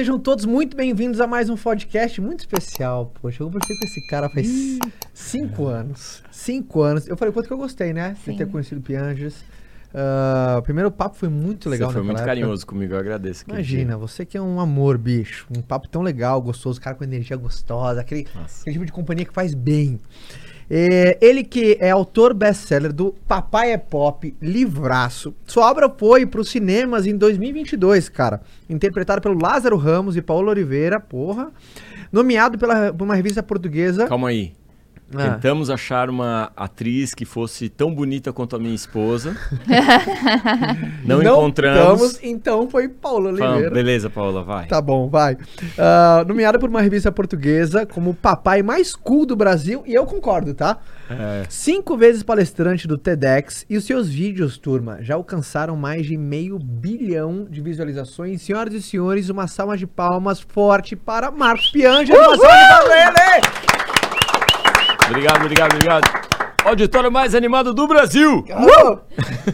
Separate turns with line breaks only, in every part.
Sejam todos muito bem-vindos a mais um podcast muito especial. Poxa, eu conversei com esse cara faz cinco anos. Cinco anos. Eu falei quanto que eu gostei, né? De
Sim.
ter conhecido o Pianges. Ah, o primeiro papo foi muito legal,
Você foi muito
época.
carinhoso comigo, eu agradeço.
Imagina, você que é um amor, bicho. Um papo tão legal, gostoso, cara com energia gostosa, aquele, aquele tipo de companhia que faz bem. É, ele que é autor best-seller do Papai é Pop, livraço. Sua obra foi para os cinemas em 2022, cara. Interpretado pelo Lázaro Ramos e Paulo Oliveira, porra. Nomeado pela, por uma revista portuguesa.
Calma aí.
Ah.
Tentamos achar uma atriz que fosse tão bonita quanto a minha esposa. Não, encontramos.
estamos, então foi Paulo
Falamos,
Oliveira.
beleza, Paula, vai.
Tá bom, vai. Ah, nomeado por uma revista portuguesa como o papai mais cool do Brasil, e eu concordo, tá?
É,
Cinco vezes palestrante do TEDx e os seus vídeos, turma, já alcançaram mais de meio bilhão de visualizações. Senhoras e senhores, uma salva de palmas forte para Marcos Piangel. Uma salva de palmas!
Obrigado, obrigado, obrigado. Auditório mais animado do Brasil!
Uh!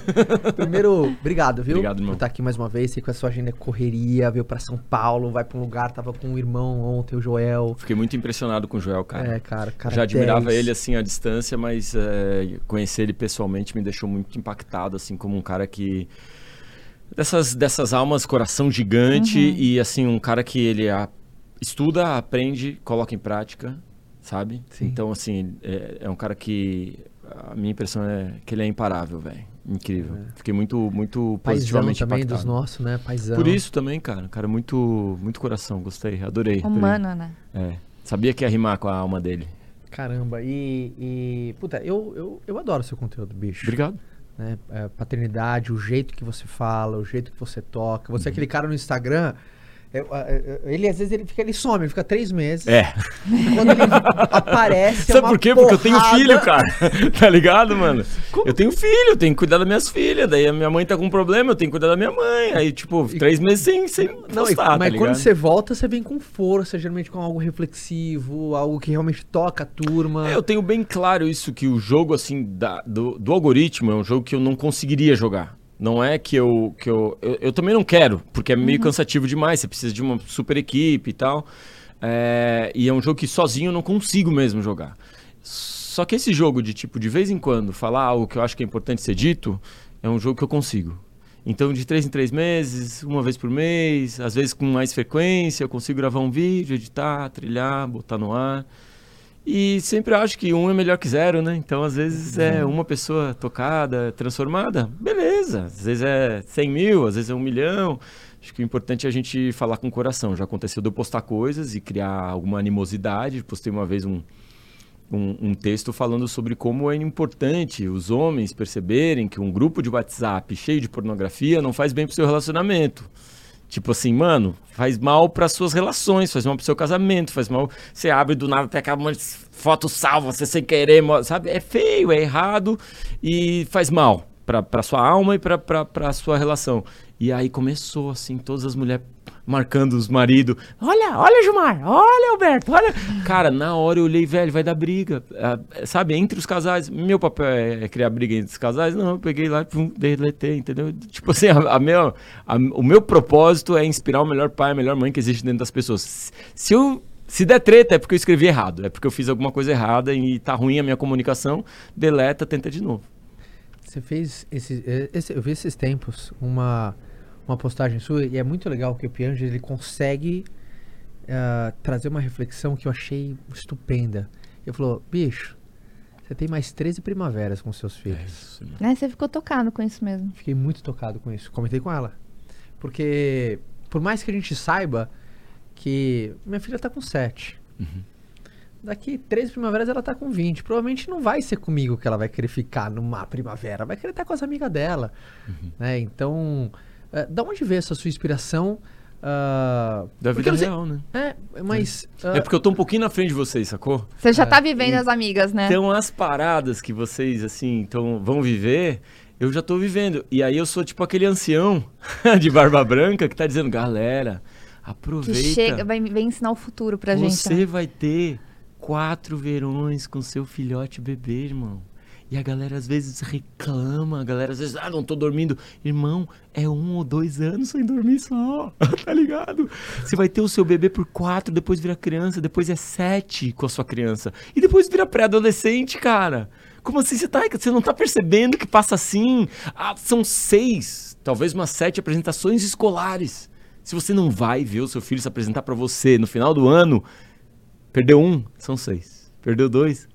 Primeiro, obrigado, viu?
Obrigado, irmão.
Por estar aqui mais uma vez, sei que a sua agenda é correria, veio pra São Paulo, vai pra um lugar, tava com o irmão ontem, o Joel.
Fiquei muito impressionado com o Joel, cara.
É, cara, cara.
Já admirava
10.
ele assim à distância, mas é, conhecer ele pessoalmente me deixou muito impactado, assim, como um cara que. Dessas, dessas almas, coração gigante e assim, um cara que ele a- estuda, aprende, coloca em prática, sabe?
Sim.
Então, assim, é, é um cara que. A minha impressão é que ele é imparável, velho. Incrível. Fiquei muito, muito
Paizão
positivamente
também
impactado.
dos nossos, né? Paizão.
Por isso também, cara. Um cara muito, muito coração. Gostei, adorei.
Humano, né?
É. Sabia que ia rimar com a alma dele.
Caramba, e. e puta, eu, eu, eu adoro seu conteúdo, bicho.
Obrigado.
Né? É, paternidade, o jeito que você fala, o jeito que você toca.
Uhum.
Você é aquele cara no Instagram. Ele às vezes ele fica, ele some, ele fica três meses.
É.
E quando ele aparece. é
Sabe por quê? Porque eu tenho
porrada.
filho, cara. tá ligado, mano? Eu tenho filho, eu tenho que cuidar das minhas filhas. Daí a minha mãe tá com um problema, eu tenho que cuidar da minha mãe. Aí, tipo, três meses sem, sem
Não, e-
postar, tá
mas
ligado?
quando você volta, você vem com força, geralmente com algo reflexivo, algo que realmente toca a turma.
É, eu tenho bem claro isso, que o jogo, assim, da- do, do algoritmo é um jogo que eu não conseguiria jogar. Não é que eu. Que eu, eu, eu também não quero, porque é meio cansativo demais. Você precisa de uma super equipe e tal. É, e é um jogo que sozinho eu não consigo mesmo jogar. Só que esse jogo de tipo, de vez em quando, falar algo que eu acho que é importante ser dito, é um jogo que eu consigo. Então, de três em três meses, uma vez por mês, às vezes com mais frequência, eu consigo gravar um vídeo, editar, trilhar, botar no ar. E sempre acho que um é melhor que zero, né? Então, às vezes é uma pessoa tocada, transformada, beleza. Às vezes é 100 mil, às vezes é um milhão. Acho que o importante é a gente falar com o coração. Já aconteceu de eu postar coisas e criar alguma animosidade. Postei uma vez um, um, um texto falando sobre como é importante os homens perceberem que um grupo de WhatsApp cheio de pornografia não faz bem pro seu relacionamento. Tipo assim, mano, faz mal para suas relações, faz mal pro seu casamento, faz mal. Você abre do nada, monte de foto salva, você sem querer, sabe? É feio, é errado e faz mal pra sua alma e pra sua relação. E aí começou, assim, todas as mulheres marcando os maridos. Olha, olha, Gilmar, olha, Alberto, olha. Cara, na hora eu olhei, velho, vai dar briga. Ah, sabe, entre os casais. Meu papel é, é criar briga entre os casais? Não, eu peguei lá e pum, deletei, entendeu? Tipo assim, a, a a- o meu propósito é inspirar o melhor pai, a melhor mãe que existe dentro das pessoas. Se- Se eu. Se der treta, é porque eu escrevi errado, é porque eu fiz alguma coisa errada e tá ruim a minha comunicação, deleta, tenta de novo.
Você fez esse, eh, esse- eu vi esses tempos uma uma postagem sua e é muito legal que o Pianges ele consegue ah, trazer uma reflexão que eu achei estupenda. Ele falou, bicho, você tem mais 13 primaveras com seus filhos.
Né, Você ficou tocado com isso mesmo.
Fiquei muito tocado com isso. Comentei com ela. Porque por mais que a gente saiba que minha filha tá com 7. Daqui três primaveras ela tá com 20. Provavelmente não vai ser comigo que ela vai querer ficar numa primavera. Vai querer estar com as amigas dela. Né? Então, eh, da onde veio essa sua inspiração? ah,
Da vida
você-
real, né?
É, mas.
É porque eu tô um pouquinho na frente de vocês, sacou?
Você já tá vivendo as amigas, né?
Então as paradas que vocês assim então vão viver, eu já tô vivendo. E aí eu sou tipo aquele ancião de barba branca que tá dizendo, galera,
que
aproveita.
chega, vai, vem ensinar o futuro pra gente.
Você
né?
vai ter quatro verões com seu filhote bebê, irmão. E a galera às vezes reclama, a galera às vezes, ah, não tô dormindo. Irmão, é um ou dois anos sem dormir só, tá ligado? Você vai ter o seu bebê por quatro, depois vira criança, depois é sete com a sua criança. E depois vira pré-adolescente, cara. Como assim você tá? Você não tá percebendo que passa assim? Ah, são seis, talvez umas sete apresentações escolares. Se você não vai ver o seu filho se apresentar para você no final do ano, perdeu um, são seis. Perdeu dois,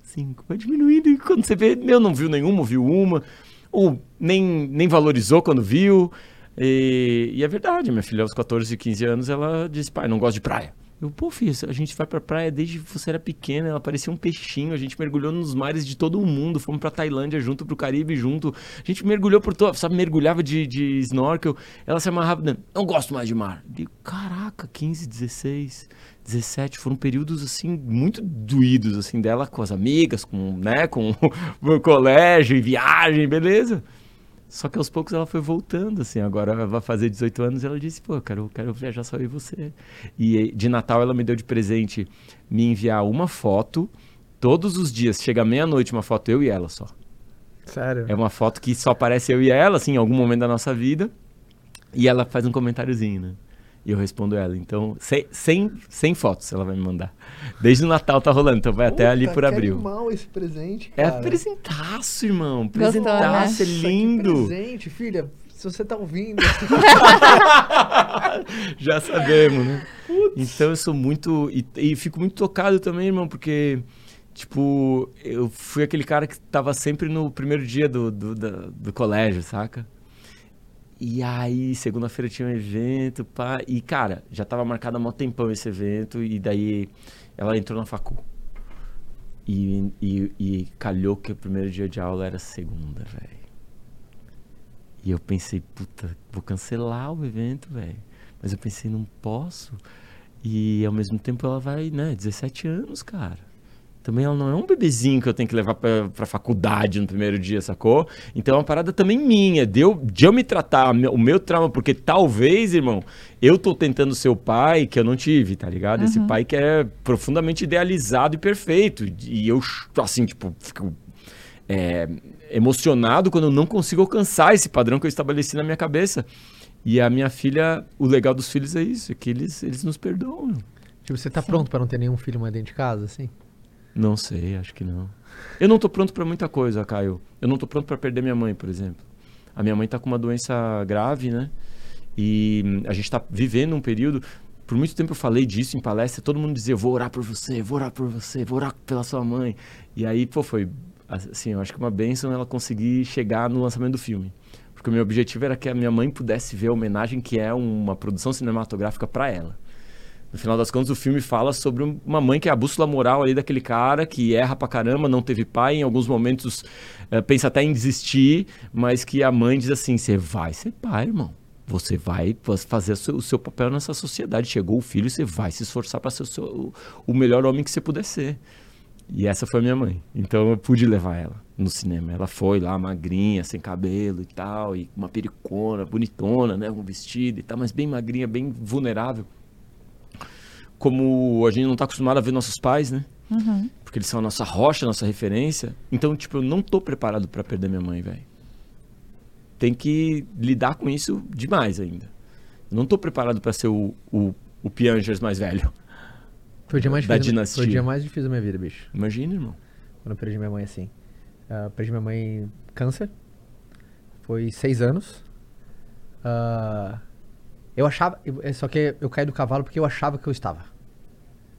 Vai diminuindo e quando você vê, meu, não viu nenhuma, viu uma. Ou nem, nem valorizou quando viu. E, e é verdade, minha filha aos 14, 15 anos, ela disse, pai, não gosto de praia. Eu, pô, filho, a gente vai pra praia desde que você era pequena, ela parecia um peixinho, a gente mergulhou nos mares de todo o mundo, fomos pra Tailândia junto, pro Caribe junto, a gente mergulhou por todo, sabe, mergulhava de, de snorkel, ela se amarrava, não gosto mais de mar. Eu digo, caraca, 15, 16, 17, foram períodos, assim, muito doídos, assim, dela com as amigas, com, né, com o colégio e viagem, beleza. Só que aos poucos ela foi voltando, assim. Agora ela vai fazer 18 anos e ela disse, pô, eu quero, quero viajar só eu e você. E de Natal ela me deu de presente me enviar uma foto todos os dias. Chega meia-noite uma foto eu e ela só.
Sério?
É uma foto que só aparece eu e ela, assim, em algum momento da nossa vida. E ela faz um comentáriozinho, né? E eu respondo ela. Então, sem, sem, sem fotos ela vai me mandar. Desde o Natal tá rolando, então vai até ali por abril.
mal esse presente,
É
cara.
presentaço, irmão.
Gostou, né?
Presentaço, é
Nossa, que
lindo.
presente, filha. Se você tá ouvindo.
Já sabemos, né? Então eu sou muito. E, e fico muito tocado também, irmão, porque. Tipo, eu fui aquele cara que tava sempre no primeiro dia do, do, da- do colégio, saca? E aí, segunda-feira tinha um evento, pá. E, cara, já tava marcado há mó tempão esse evento. E daí ela entrou na facu. E, e, e calhou que o primeiro dia de aula era segunda, velho. E eu pensei, puta, vou cancelar o evento, velho. Mas eu pensei, não posso. E ao mesmo tempo ela vai, né, 17 anos, cara. Também ela não é um bebezinho que eu tenho que levar pra, pra faculdade no primeiro dia, sacou? Então é uma parada também minha, de eu, de eu me tratar, o meu trauma, porque talvez, irmão, eu tô tentando ser o pai que eu não tive, tá ligado? Esse pai que é profundamente idealizado e perfeito. E eu, assim, tipo, fico é, emocionado quando eu não consigo alcançar esse padrão que eu estabeleci na minha cabeça. E a minha filha, o legal dos filhos é isso, é que eles, eles nos perdoam.
tipo, você tá pronto pra não ter nenhum filho mais dentro de casa, assim?
Não sei, acho que não. Eu não tô pronto pra muita coisa, Caio. Eu não tô pronto pra perder minha mãe, por exemplo. A minha mãe tá com uma doença grave, né? E hum, a gente tá vivendo um período. Por muito tempo eu falei disso em palestra, todo mundo dizia: vou orar por você, vou orar por você, vou orar pela sua mãe. E aí, pô, foi assim, eu acho que uma bênção ela conseguir chegar no lançamento do filme. Porque o meu objetivo era que a minha mãe pudesse ver a homenagem que é uma produção cinematográfica pra ela. No final das contas, o filme fala sobre um- uma mãe que é a bússola moral ali daquele cara que erra pra caramba, não teve pai, em alguns momentos eh, pensa até em desistir, mas que a mãe diz assim: você vai ser pai, irmão. Você vai fazer o seu, papel nessa sociedade. Chegou o filho, você vai se esforçar para ser o, seu- o melhor homem que você puder ser. E essa foi a minha mãe. Então eu pude levar ela no cinema. Ela foi lá, magrinha, sem cabelo e tal, e uma pericona, bonitona, né? Um vestido e tal, mas bem magrinha, bem vulnerável como a gente não tá acostumado a ver nossos pais, né? Porque eles são a nossa rocha, a nossa referência. Então, tipo, eu não tô preparado pra perder minha mãe, velho. Tem que lidar com isso demais ainda. Eu não tô preparado pra ser o, o, o Piangers mais velho.
Foi o dia mais
Da
difícil.
dinastia.
Foi o dia mais difícil da minha vida, bicho.
Imagina, irmão.
Quando eu perdi minha mãe assim. Ah, perdi minha mãe câncer. Foi seis anos. Ah, eu achava. é Só que eu caí do cavalo porque eu achava que eu estava.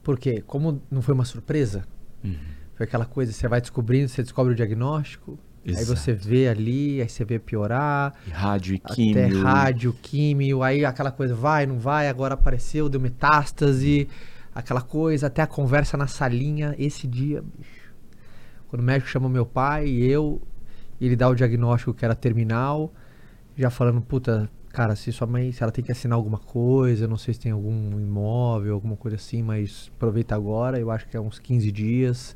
Porque, como não foi uma surpresa,
Uhum.
foi aquela coisa, você vai descobrindo, você descobre o diagnóstico, aí
Exato.
você vê ali, aí você vê piorar,
E rádio e
até
químio.
rádio, químio, aí aquela coisa vai, não vai, agora apareceu, deu metástase, aquela coisa, até a conversa na salinha, esse dia, bicho. Quando o médico chama meu pai e eu, ele dá o diagnóstico que era terminal, já falando, puta, cara, se sua mãe, se ela tem que assinar alguma coisa, não sei se tem algum imóvel, alguma coisa assim, mas aproveita agora, eu acho que é uns 15 dias.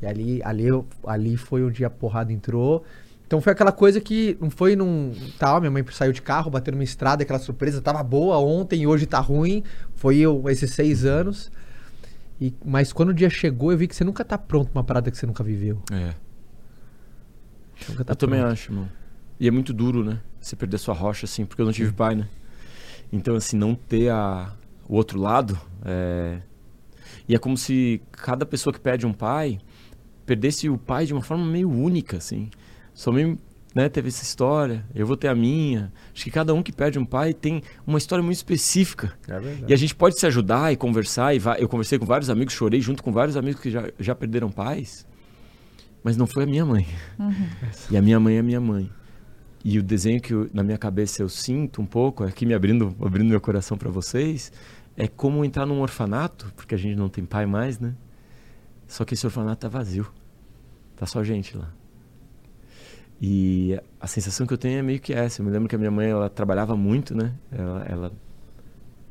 E ali, ali, ali foi onde a porrada entrou. Então foi aquela coisa que não foi num. Tal, minha mãe saiu de carro, bateu numa estrada, aquela surpresa tava boa ontem e hoje tá ruim. Foi eu, esses seis anos. E, mas quando o dia chegou, eu vi que você nunca tá pronto pra uma parada que você nunca viveu.
É.
Nunca tá
eu também
pronto.
acho, irmão. E é muito duro, né? Você perder sua rocha, assim, porque eu não tive pai, né? Então, assim, não ter a, o outro lado é... E é como se cada pessoa que perde um pai perdesse o pai de uma forma meio única, assim. Só meio, né, teve essa história, eu vou ter a minha. Acho que cada um que perde um pai tem uma história muito específica.
É.
E a gente pode se ajudar e conversar. E va- eu conversei com vários amigos, chorei junto com vários amigos que já, já perderam pais. Mas não foi a minha mãe. E a minha mãe é a minha mãe. E o desenho que eu- na minha cabeça eu sinto um pouco, aqui me abrindo, abrindo meu coração para vocês, é como entrar num orfanato, porque a gente não tem pai mais, né? Só que esse orfanato tá vazio. Tá só gente lá. E a sensação que eu tenho é meio que essa. Eu me lembro que a minha mãe, ela trabalhava muito, né? Ela, ela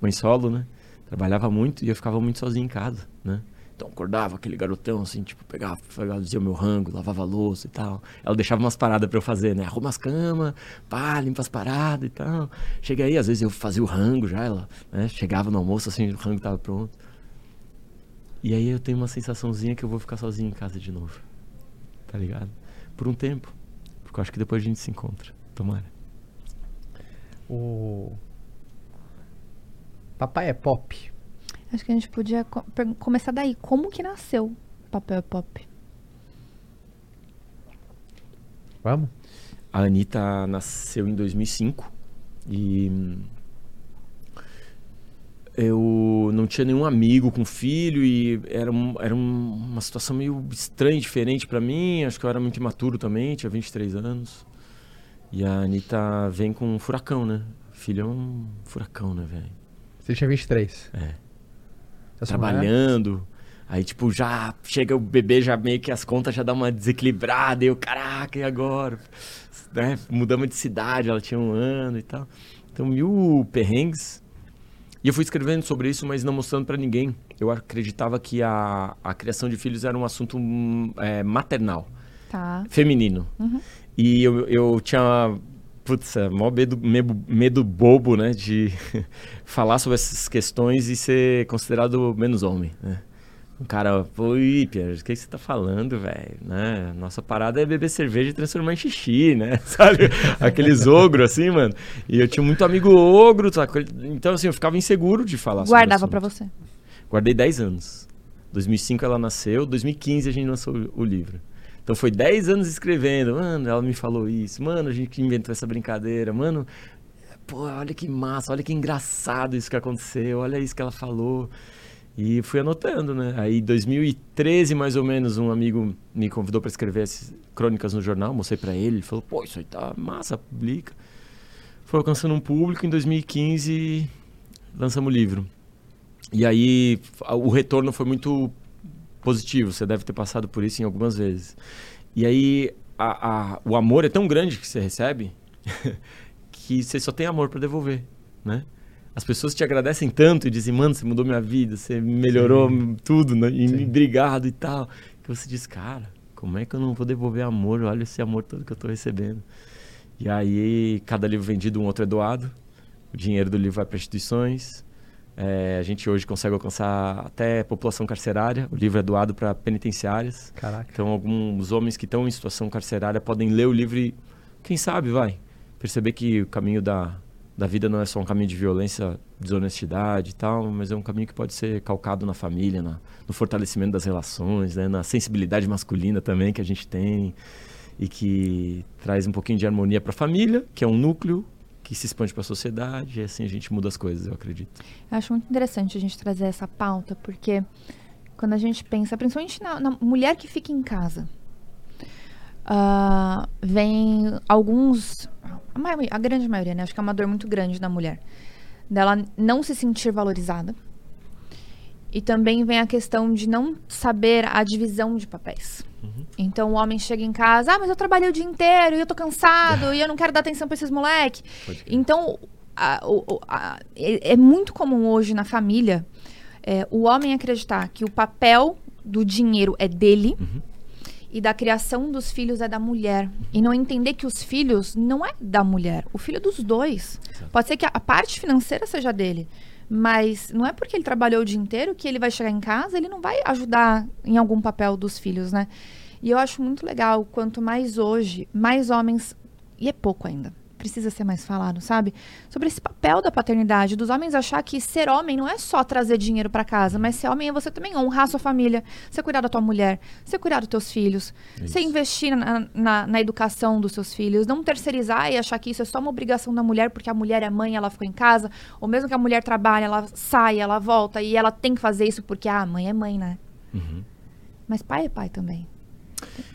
mãe solo, né? Trabalhava muito e eu ficava muito sozinho em casa, né? Então acordava aquele garotão assim, tipo, pegava, fazia o meu rango, lavava louça e tal. Ela deixava umas paradas pra eu fazer, né? Arruma as camas, pá, limpa as paradas e tal. Chega aí, às vezes eu fazia o rango já, ela, né? Chegava no almoço assim, o rango tava pronto. E aí eu tenho uma sensaçãozinha que eu vou ficar sozinho em casa de novo. Tá ligado? Por um tempo. Porque eu acho que depois a gente se encontra. Tomara.
O... Papai é pop.
Acho que a gente podia começar daí. Como que nasceu o Papel Pop?
Vamos?
A Anitta nasceu em 2005 e eu não tinha nenhum amigo com filho e era, um- era um- uma situação meio estranha, diferente pra mim. Acho que eu era muito imaturo também, tinha 23 anos. E a Anitta vem com um furacão, né? Filho é um furacão, né, velho?
Você tinha 23.
É. Trabalhando. Aí, tipo, já chega o bebê, já meio que as contas já dá uma desequilibrada. E eu, caraca, e agora? Né? Mudamos de cidade, ela tinha um ano e tal. Então, mil perrengues. E eu fui escrevendo sobre isso, mas não mostrando pra ninguém. Eu acreditava que a, a criação de filhos era um assunto hum, é, maternal,
Tá.
feminino. E eu, eu tinha, putz, é, maior medo, medo, bobo, né, de falar sobre essas questões e ser considerado menos homem, né? Um cara, ih, Pierre, o que você tá falando, velho? Né? Nossa parada é beber cerveja e transformar em xixi, né? Sabe? Aqueles ogros assim, mano. E eu tinha muito amigo ogro, saca? então assim, eu ficava inseguro de falar
Guardava pra você.
Guardei 10 anos. 2005 ela nasceu, 2015 a gente lançou o livro. Então foi 10 anos escrevendo. Mano, ela me falou isso. Mano, a gente inventou essa brincadeira. Mano, pô, olha que massa, olha que engraçado isso que aconteceu. Olha isso que ela falou. E fui anotando, né? Aí, em 2013, mais ou menos, um amigo me convidou para escrever essas crônicas no jornal. Mostrei para ele. Ele falou, pô, isso aí tá massa, publica. Foi alcançando um público. Em 2015, lançamos o livro. E aí o retorno foi muito positivo. Você deve ter passado por isso em algumas vezes. E aí a- a- o amor é tão grande que você recebe que você só tem amor para devolver, né? As pessoas te agradecem tanto e dizem, mano, você mudou minha vida, você melhorou tudo, né? E
Sim.
obrigado e tal. Que você diz, cara, como é que eu não vou devolver amor? Olha esse amor todo que eu tô recebendo. E aí, cada livro vendido, um outro é doado. O dinheiro do livro vai para instituições. É, a gente hoje consegue alcançar até população carcerária. O livro é doado para penitenciárias.
Caraca.
Então, alguns homens que estão em situação carcerária podem ler o livro e, quem sabe, vai perceber que o caminho da, da vida não é só um caminho de violência, desonestidade e tal, mas é um caminho que pode ser calcado na família, na, no fortalecimento das relações, né, na sensibilidade masculina também que a gente tem e que traz um pouquinho de harmonia para a família, que é um núcleo que se expande para a sociedade e assim a gente muda as coisas, eu acredito.
Eu acho muito interessante a gente trazer essa pauta, porque quando a gente pensa, principalmente na, na mulher que fica em casa, ah, vem alguns, a, maioria- a grande maioria, né? Acho que é uma dor muito grande da mulher, dela não se sentir valorizada. E também vem a questão de não saber a divisão de papéis. Então o homem chega em casa, ah, mas eu trabalhei o dia inteiro e eu tô cansado e eu não quero dar atenção pra esses moleque. Então, a- a- é, é muito comum hoje na família é, o homem acreditar que o papel do dinheiro é dele e da criação dos filhos é da mulher. E não entender que os filhos não é da mulher, o filho é dos dois.
Exato.
Pode ser que a parte financeira seja dele. Mas não é porque ele trabalhou o dia inteiro que ele vai chegar em casa, ele não vai ajudar em algum papel dos filhos, né? E eu acho muito legal, quanto mais hoje, mais homens, e é pouco ainda, precisa ser mais falado, sabe? Sobre esse papel da paternidade, dos homens achar que ser homem não é só trazer dinheiro para casa, mas ser homem é você também honrar a sua família, você cuidar da tua mulher, você cuidar dos teus filhos,
Isso.
você investir na, na, na educação dos seus filhos, não terceirizar e achar que isso é só uma obrigação da mulher porque a mulher é mãe, ela ficou em casa, ou mesmo que a mulher trabalhe, ela sai, ela volta e ela tem que fazer isso porque ah, a mãe é mãe, né?
Uhum.
Mas pai é pai também.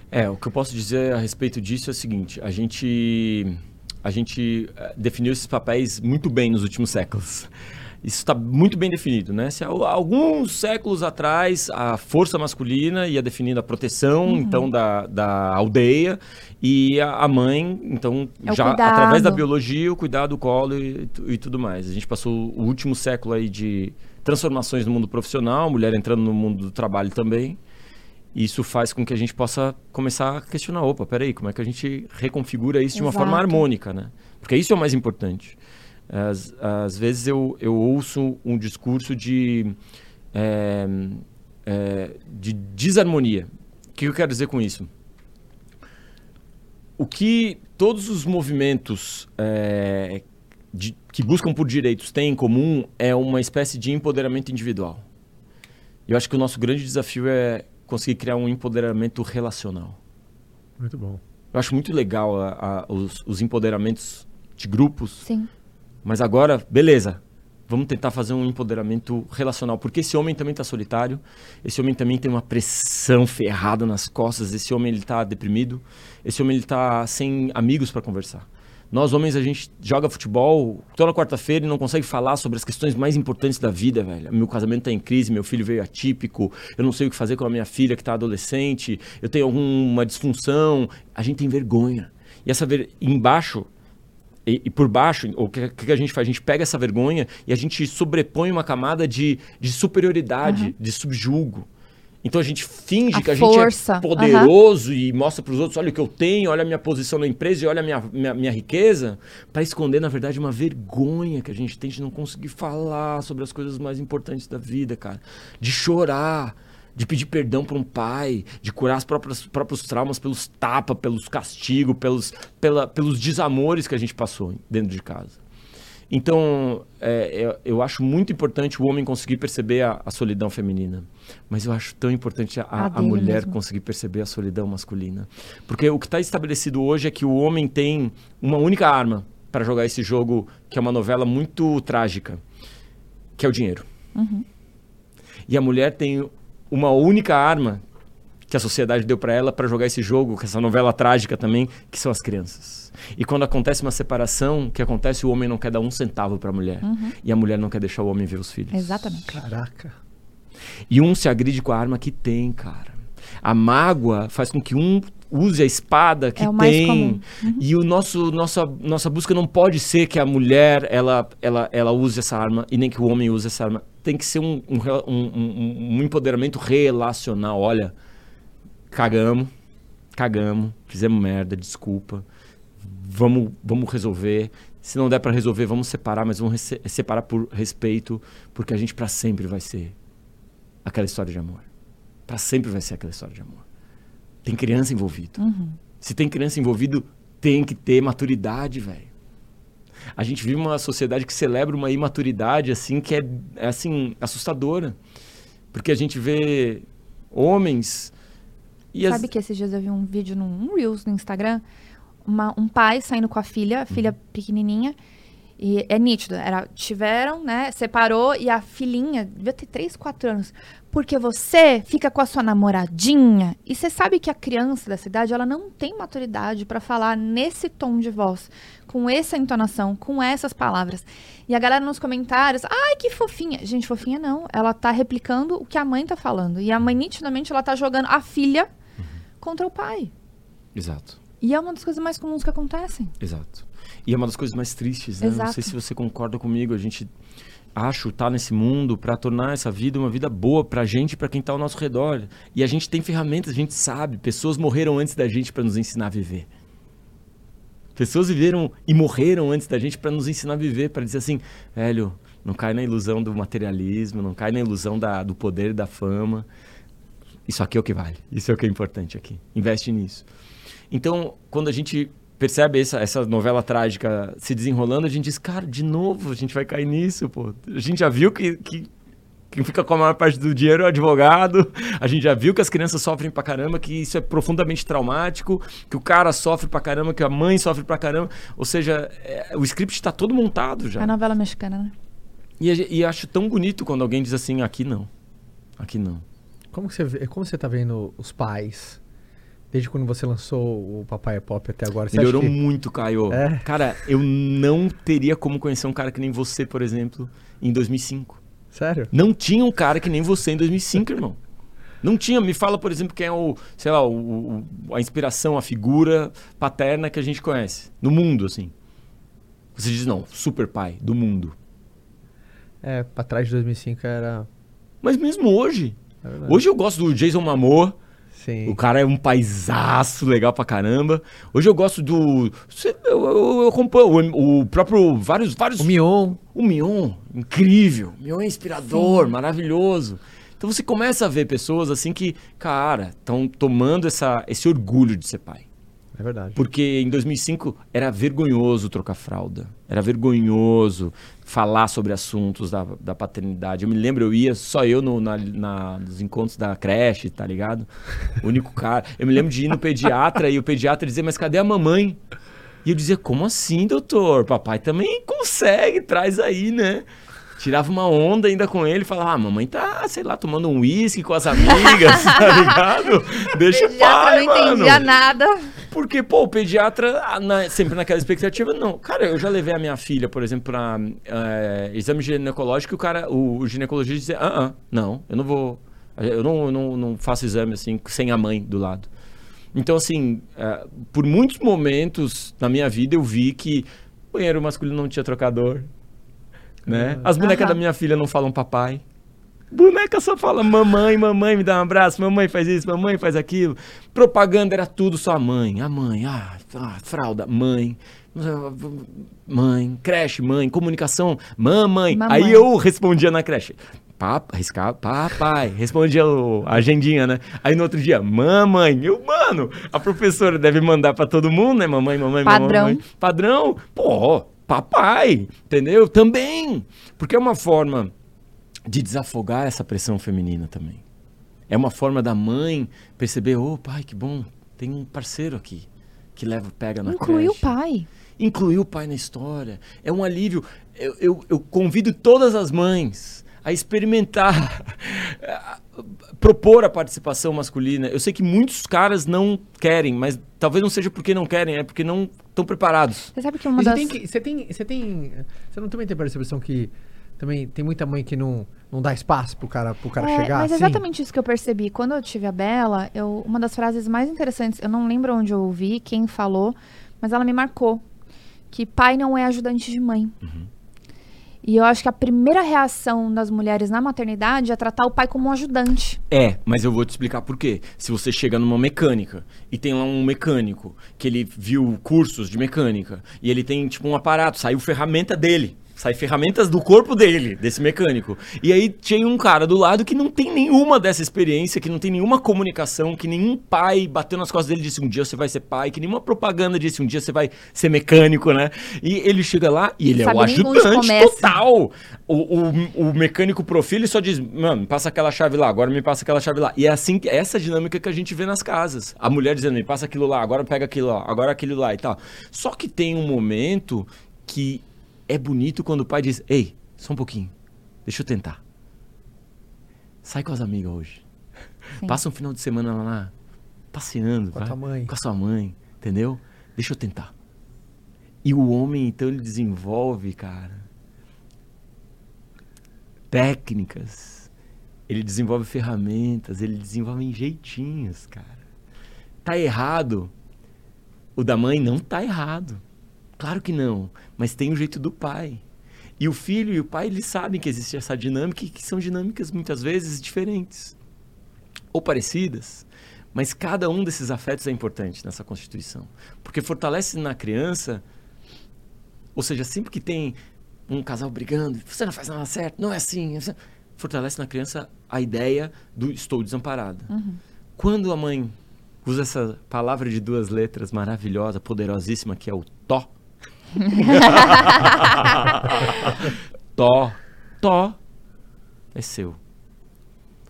É, o que eu posso dizer a respeito disso é o seguinte: a gente, a gente eh, definiu esses papéis muito bem nos últimos séculos. Isso está muito bem definido, né? Se há alguns séculos atrás a força masculina ia definindo a proteção, então da, da aldeia e a, mãe, então
É
já
cuidado.
através da biologia, o cuidado, o colo e, e tudo mais. A gente passou o último século aí de transformações no mundo profissional, mulher entrando no mundo do trabalho também. Isso faz com que a gente possa começar a questionar, opa, peraí, como é que a gente reconfigura isso de uma forma
Exato.
harmônica, né? Porque isso é o mais importante. Às, às vezes eu, eu ouço um discurso de, é, é, de desarmonia. O que eu quero dizer com isso? O que todos os movimentos é, de- que buscam por direitos têm em comum é uma espécie de empoderamento individual. Eu acho que o nosso grande desafio é conseguir criar um empoderamento relacional.
Muito bom.
Eu acho muito legal a- a- os, os empoderamentos de grupos,
Sim.
mas agora, beleza, vamos tentar fazer um empoderamento relacional, porque esse homem também está solitário, esse homem também tem uma pressão ferrada nas costas, esse homem ele está deprimido, esse homem ele está sem amigos para conversar. Nós homens a gente joga futebol toda quarta-feira e não consegue falar sobre as questões mais importantes da vida, velho. Meu casamento está em crise, meu filho veio atípico, eu não sei o que fazer com a minha filha que está adolescente, eu tenho alguma disfunção. A gente tem vergonha. E essa ver... embaixo e, e por baixo, o que, que a gente faz? A gente pega essa vergonha e a gente sobrepõe uma camada de, de superioridade, de subjugo. Então a gente finge
A
que a
força,
gente é poderoso e mostra para os outros: olha o que eu tenho, olha a minha posição na empresa e olha a minha, minha, minha riqueza, para esconder, na verdade, uma vergonha que a gente tem de não conseguir falar sobre as coisas mais importantes da vida, cara. De chorar, de pedir perdão para um pai, de curar os próprios, próprios traumas pelos tapas, pelos castigos, pelos, pela, pelos desamores que a gente passou dentro de casa. Então, é, eu, acho muito importante o homem conseguir perceber a, a solidão feminina. Mas eu acho tão importante a,
A
a mulher
mesmo.
conseguir perceber a solidão masculina. Porque o que está estabelecido hoje é que o homem tem uma única arma para jogar esse jogo, que é uma novela muito trágica, que é o dinheiro. E a mulher tem uma única arma que a sociedade deu para ela para jogar esse jogo, que essa novela trágica também, que são as crianças. E quando acontece uma separação, o que acontece? O homem não quer dar um centavo para a mulher. E a mulher não quer deixar o homem ver os filhos.
Exatamente.
Caraca.
E um se agride com a arma que tem, cara. A mágoa faz com que um use a espada que
É o mais
tem.
comum.
E o nosso nossa nossa busca não pode ser que a mulher ela, ela, ela use essa arma e nem que o homem use essa arma. Tem que ser um, um, um, um- um empoderamento relacional. Olha, cagamos, cagamos, fizemos merda, desculpa. Vamos, vamos resolver. Se não der pra resolver, vamos separar, mas vamos separar por respeito, porque a gente pra sempre vai ser aquela história de amor. Pra sempre vai ser aquela história de amor. Tem criança envolvida. Se tem criança envolvido, tem que ter maturidade, velho. A gente vive uma sociedade que celebra uma imaturidade assim que é, é assim assustadora. Porque a gente vê homens e as-
Sabe que esses dias eu vi um vídeo num um Reels no Instagram, uma- um pai saindo com a filha, a filha pequenininha, e é nítido, era, tiveram, né, separou, e a filhinha, devia ter 3, 4 anos, porque você fica com a sua namoradinha, e você sabe que a criança dessa idade, ela não tem maturidade pra falar nesse tom de voz, com essa entonação, com essas palavras. E a galera nos comentários, ai, que fofinha. Gente, fofinha não, ela tá replicando o que a mãe tá falando, e a mãe, nitidamente, ela tá jogando a filha contra o pai.
Exato.
E é uma das coisas mais comuns que acontecem.
Exato. E é uma das coisas mais tristes, né? Não
Exato.
sei se você concorda comigo. A gente acho tá nesse mundo para tornar essa vida uma vida boa pra gente e pra quem tá ao nosso redor. E a gente tem ferramentas, a gente sabe. Pessoas morreram antes da gente para nos ensinar a viver. Pessoas viveram e morreram antes da gente para nos ensinar a viver, para dizer assim, velho, não cai na ilusão do materialismo, não cai na ilusão da, do poder e da fama. Isso aqui é o que vale. Isso é o que é importante aqui. Investe nisso. Então, quando a gente percebe essa, essa novela trágica se desenrolando, a gente diz, cara, de novo a gente vai cair nisso, pô. A gente já viu que, que quem fica com a maior parte do dinheiro é o advogado. A gente já viu que as crianças sofrem pra caramba, que isso é profundamente traumático, que o cara sofre pra caramba, que a mãe sofre pra caramba. Ou seja, é, o script está todo montado já.
É a novela mexicana, né?
E, e acho tão bonito quando alguém diz assim, aqui não. Aqui não.
Como você vê, como você tá vendo os pais? Desde quando você lançou o Papai é Pop até agora. Você
Melhorou
que...
muito, Caio.
É?
Cara, eu não teria como conhecer um cara que nem você, por exemplo, em 2005.
Sério?
Não tinha um cara que nem você em 2005, irmão. Não tinha. Me fala, por exemplo, quem é o, sei lá, o, o- a inspiração, a figura paterna que a gente conhece. No mundo, assim. Você diz, não, super pai, do mundo.
É, pra trás de 2005 era...
Mas mesmo hoje.
É.
Hoje eu gosto do Jason Momoa.
Sim.
O cara é um paisaço legal pra caramba. Hoje eu gosto do. Eu, eu, eu acompanho o, o próprio. Vários. vários
O Mion.
O Mion, incrível. O Mion é inspirador, maravilhoso. Então você começa a ver pessoas assim que, cara, estão tomando essa, esse orgulho de ser pai.
É verdade.
Porque em 2005 era vergonhoso trocar fralda. Era vergonhoso falar sobre assuntos da, da paternidade. Eu me lembro, eu ia só eu no, na, na- nos encontros da creche, tá ligado? O único cara. Eu me lembro de ir no pediatra e o pediatra dizer, mas cadê a mamãe? E eu dizia, como assim, doutor? Papai também consegue, traz aí, né? Tirava uma onda ainda com ele e falava, ah, mamãe tá, sei lá, tomando um uísque com as amigas, tá ligado? Deixa o pai,
não entendia nada.
Porque, pô, o pediatra, ah, na- sempre naquela expectativa, não. Cara, eu já levei a minha filha, por exemplo, pra eh, exame ginecológico e o cara, o, o ginecologista dizia, ah, ah, não, eu não vou, eu não, não, não faço exame assim, sem a mãe do lado. Então, assim, eh, por muitos momentos na minha vida eu vi que banheiro masculino não tinha trocador, né? As bonecas da minha filha não falam papai. Boneca só fala mamãe, mamãe, me dá um abraço, mamãe faz isso, mamãe faz aquilo. Propaganda era tudo só a mãe, a mãe, ah, ah, fralda, mãe, mãe, creche, mãe, comunicação, mamãe.
Mamãe.
Aí eu respondia na creche, papai, riscava, papai, respondia o- a agendinha, né? Aí no outro dia, mamãe, eu, mano, a professora deve mandar pra todo mundo, né? Mamãe, mamãe,
Padrão.
mamãe. Padrão, pô, papai, entendeu? Também, porque é uma forma de desafogar essa pressão feminina também. É uma forma da mãe perceber, ô pai, que bom, tem um parceiro aqui que leva, pega na
Incluir o
creche.
pai.
Incluir o pai na história. É um alívio. Eu, eu, eu convido todas as mães a experimentar, a propor a participação masculina. Eu sei que muitos caras não querem, mas talvez não seja porque não querem, é porque não estão preparados.
Você sabe que uma
Você
das.
tem, que- você tem, você tem, você não também tem a percepção que também tem muita mãe que não, não dá espaço pro cara, pro cara
É,
chegar
mas é
assim?
exatamente isso que eu percebi. Quando eu tive a Bela, eu, uma das frases mais interessantes, eu não lembro onde eu ouvi, quem falou, mas ela me marcou. Que pai não é ajudante de mãe.
Uhum.
E eu acho que a primeira reação das mulheres na maternidade é tratar o pai como um ajudante.
É, mas eu vou te explicar por quê. Se você chega numa mecânica e tem lá um mecânico que ele viu cursos de mecânica e ele tem tipo um aparato, saiu ferramenta dele. Sai ferramentas do corpo dele, desse mecânico. E aí tinha um cara do lado que não tem nenhuma dessa experiência, que não tem nenhuma comunicação, que nenhum pai bateu nas costas dele e disse um dia você vai ser pai, que nenhuma propaganda disse um dia você vai ser mecânico, né? E ele chega lá e ele é
Sabe
o
nem onde
ajudante total. O, o, o mecânico profil só diz, mano, passa aquela chave lá, agora me passa aquela chave lá. E é assim, que- é essa dinâmica que a gente vê nas casas. A mulher dizendo, me passa aquilo lá, agora pega aquilo lá, agora aquilo lá e tal. Só que tem um momento que é bonito quando o pai diz, ei, só um pouquinho, deixa eu tentar. Sai com as amigas hoje.
Sim.
Passa um final de semana lá, passeando.
Com a
vai,
mãe.
Com a sua mãe, entendeu? Deixa eu tentar. E o homem, então, ele desenvolve, cara, técnicas, ele desenvolve ferramentas, ele desenvolve jeitinhos, cara. Tá errado. O da mãe não tá errado. Claro que não, mas tem o jeito do pai. E o filho e o pai, eles sabem que existe essa dinâmica e que são dinâmicas muitas vezes diferentes ou parecidas, mas cada um desses afetos é importante nessa constituição, porque fortalece na criança, ou seja, sempre que tem um casal brigando, você não faz nada certo, não é assim, você- fortalece na criança a ideia do estou desamparada.
Uhum.
Quando a mãe usa essa palavra de duas letras maravilhosa, poderosíssima, que é o tó. tó, tó, é seu.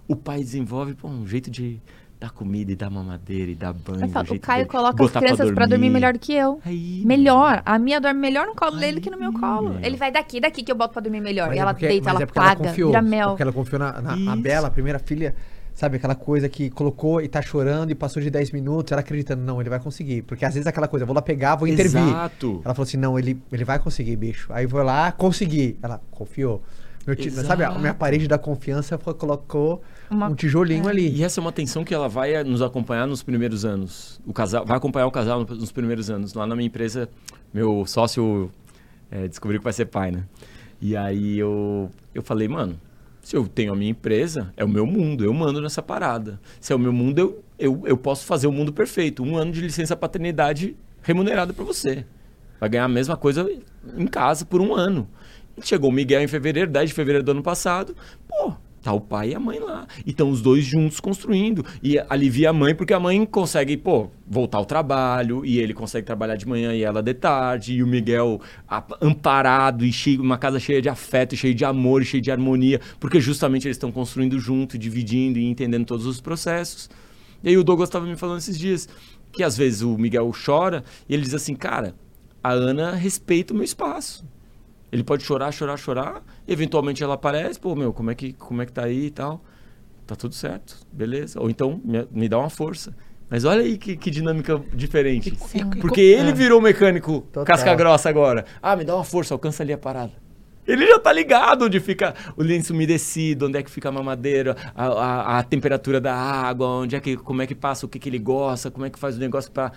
O pai desenvolve pô, um jeito de dar comida e dar mamadeira e dar banho.
Falo,
um
o Caio
de
coloca as crianças pra dormir melhor do que eu.
Aí,
Melhor. A minha dorme melhor no colo dele
Aí,
que no meu colo.
meu.
Ele vai daqui, daqui que eu boto pra dormir melhor.
Mas
e
é
ela
porque-
deita,
mas
ela
é
paga,
confiou,
vira
é
mel.
Porque ela confiou na, na. Bela, a primeira filha. Sabe, aquela coisa que colocou e tá chorando e passou de 10 minutos, ela acreditando, não, ele vai conseguir. Porque às vezes aquela coisa, vou lá pegar, vou intervir.
Exato.
Ela falou assim, não, ele, ele vai conseguir, bicho. Aí foi lá, consegui. Ela confiou. Meu ti- sabe, a minha parede da confiança foi, colocou
Uma-
um tijolinho ali.
E essa é uma tensão que ela vai nos acompanhar nos primeiros anos. O casal vai acompanhar o casal no- nos primeiros anos. Lá na minha empresa, meu sócio eh, descobriu que vai ser pai, né? E aí eu, eu falei, mano, se eu tenho a minha empresa, é o meu mundo, eu mando nessa parada. Se é o meu mundo, eu, eu, eu posso fazer o mundo perfeito. Um ano de licença paternidade remunerado para você. Vai ganhar a mesma coisa em casa por um ano. Chegou o Miguel em fevereiro, 10 de fevereiro do ano passado. Pô, tá o pai e a mãe lá. E estão os dois juntos construindo. E alivia a mãe, porque a mãe consegue, pô, voltar ao trabalho. E ele consegue trabalhar de manhã e ela de tarde. E o Miguel amparado e cheio, uma casa cheia de afeto, cheia de amor, cheia de harmonia. Porque justamente eles estão construindo junto, dividindo e entendendo todos os processos. E aí o Douglas estava me falando esses dias que às vezes o Miguel chora e ele diz assim, cara, a Ana respeita o meu espaço. Ele pode chorar, chorar, chorar, eventualmente ela aparece, pô, meu, como é que, como é que tá aí e tal? Tá tudo certo, beleza. Ou então, me, me dá uma força. Mas olha aí que, que dinâmica diferente.
Sim.
Porque ele
É.
virou mecânico
Total.
casca grossa agora. Ah, me dá uma força, alcança ali a parada. Ele já tá ligado onde fica o lenço umedecido, onde é que fica a mamadeira, a, a- a temperatura da água, onde é que, como é que passa, o que, que ele gosta, como é que faz o negócio para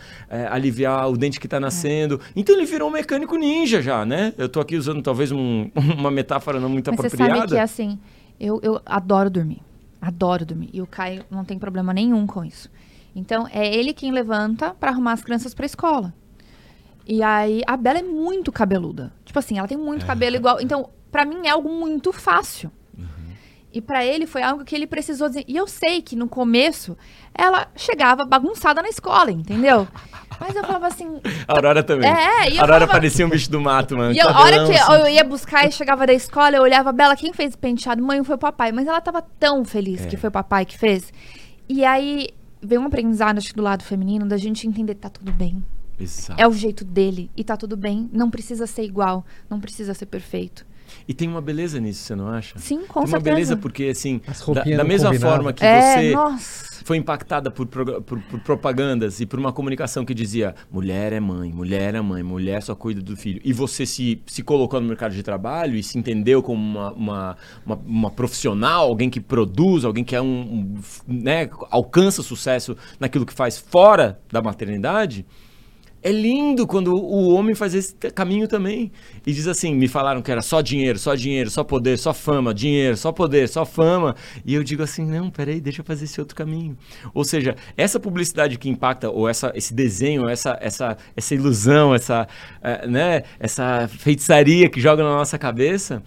aliviar o dente que tá nascendo. Então ele virou um mecânico ninja já, né? Eu tô aqui usando talvez um- uma metáfora não muito
Mas você
apropriada.
sabe que assim, eu, eu adoro dormir. Adoro dormir. E o Caio não tem problema nenhum com isso. Então, é ele quem levanta pra arrumar as crianças pra escola. E aí, a Bela é muito cabeluda. Tipo assim, ela tem muito cabelo igual. Então, pra mim é algo muito fácil. E pra ele foi algo que ele precisou dizer. E eu sei que no começo ela chegava bagunçada na escola, entendeu? Mas eu falava assim.
A Aurora também.
É, e eu
a Aurora
falava-
parecia um bicho do mato, mano.
E eu, a hora que
assim.
eu ia buscar e chegava da escola, eu olhava, Bela, quem fez o penteado? Mãe, foi o papai. Mas ela tava tão feliz
É.
que foi o papai que fez. E aí veio um aprendizado, acho que do lado feminino, da gente entender que tá tudo bem.
Exato.
É o jeito dele e tá tudo bem. Não precisa ser igual, não precisa ser perfeito.
E tem uma beleza nisso, você não acha?
Sim, com
tem uma
certeza.
beleza porque, assim,
As
da, da mesma forma que
é,
você
nossa.
foi impactada por, por- por propagandas e por uma comunicação que dizia mulher é mãe, mulher é mãe, mulher só cuida do filho. E você se, se colocou no mercado de trabalho e se entendeu como uma, uma, uma, uma profissional, alguém que produz, alguém que é um, um, né, alcança sucesso naquilo que faz fora da maternidade. É lindo quando o homem faz esse caminho também. E diz assim: me falaram que era só dinheiro, só dinheiro, só poder, só fama, dinheiro, só poder, só fama. E eu digo assim: não, peraí, deixa eu fazer esse outro caminho. Ou seja, essa publicidade que impacta, ou essa, esse desenho, essa, essa, essa ilusão, essa, eh, né, essa feitiçaria que joga na nossa cabeça,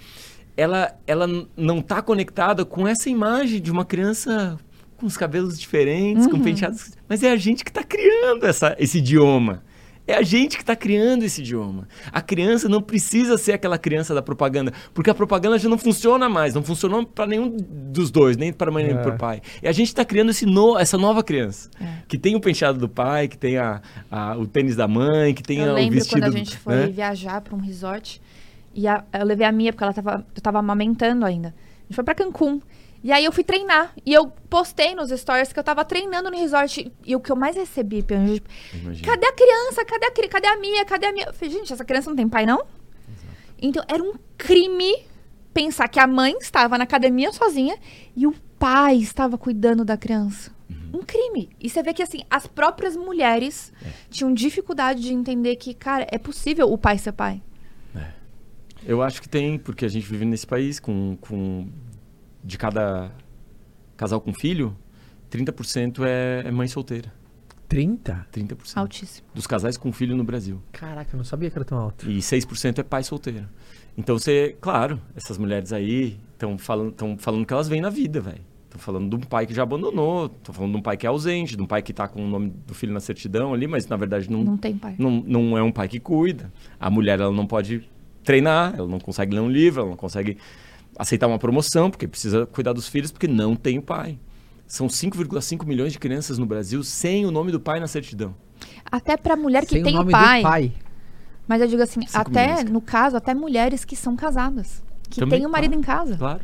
ela, ela não está conectada com essa imagem de uma criança com os cabelos diferentes, com penteados. Mas é a gente que está criando essa, esse idioma. É a gente que está criando esse idioma. A criança não precisa ser aquela criança da propaganda, porque a propaganda já não funciona mais, não funcionou para nenhum dos dois, nem para mãe nem
É.
para o pai. E a gente está criando esse no- essa nova criança,
É.
que tem o penteado do pai, que tem a, a- o tênis da mãe, que tem
Eu
a- o
lembro
vestido.
quando a gente foi
né?
viajar pra um resort. E a- eu levei a minha, porque ela tava, eu tava amamentando ainda. A gente foi pra Cancún. E aí eu fui treinar. E eu postei nos stories que eu tava treinando no resort. E o que eu mais recebi,
Imagina.
cadê a criança? Cadê a, cri- cadê a minha? Cadê a minha? Eu falei, gente, essa criança não tem pai, não? Então era um crime pensar que a mãe estava na academia sozinha e o pai estava cuidando da criança.
Uhum.
Um crime. E você vê que, assim, as próprias mulheres
É.
tinham dificuldade de entender que, cara, é possível o pai ser pai.
Eu acho que tem, porque a gente vive nesse país com, com de cada casal com filho, 30% é, é mãe solteira.
30?
30%
Altíssimo.
dos casais com filho no Brasil.
Caraca, eu não sabia que era tão alto.
E 6% é pai solteiro. Então você, claro, essas mulheres aí estão falando, tão falando que elas vêm na vida, velho. Estão falando de um pai que já abandonou, estão falando de um pai que é ausente, de um pai que tá com o nome do filho na certidão ali, mas na verdade não,
Não tem pai.
não, não é um pai que cuida. A mulher ela não pode treinar, ela não consegue ler um livro, ela não consegue aceitar uma promoção, porque precisa cuidar dos filhos, porque não tem o pai. São 5,5 milhões de crianças no Brasil sem o nome do pai na certidão.
Até pra mulher que
Sem
tem
o nome
pai.
do pai.
Mas eu digo assim,
Cinco
até,
milhões,
no caso, até mulheres que são casadas. Que
Também,
têm o marido
claro.
em casa.
Claro.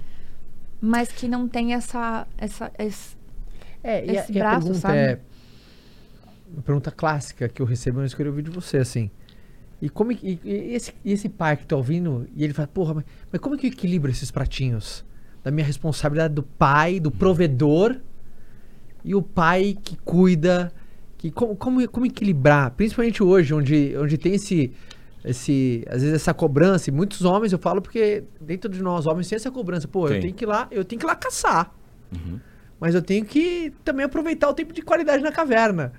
Mas que não tem essa. essa, esse-
É, e a,
Esse
e a
braço,
pergunta
sabe?
é. Uma pergunta clássica que eu recebo, mas eu queria ouvir de você, assim. E como e, e esse, e esse pai que tá ouvindo, e ele fala, porra, mas, mas como é que eu equilibro esses pratinhos? Da minha responsabilidade do pai, do provedor, e o pai que cuida. Que, como, como, como equilibrar? Principalmente hoje, onde, onde tem esse. Esse, às vezes essa cobrança, e muitos homens eu falo porque dentro de nós homens tem essa cobrança, pô, eu
Tem.
tenho que ir lá, eu tenho que ir lá caçar.
Uhum.
Mas eu tenho que também aproveitar o tempo de qualidade na caverna.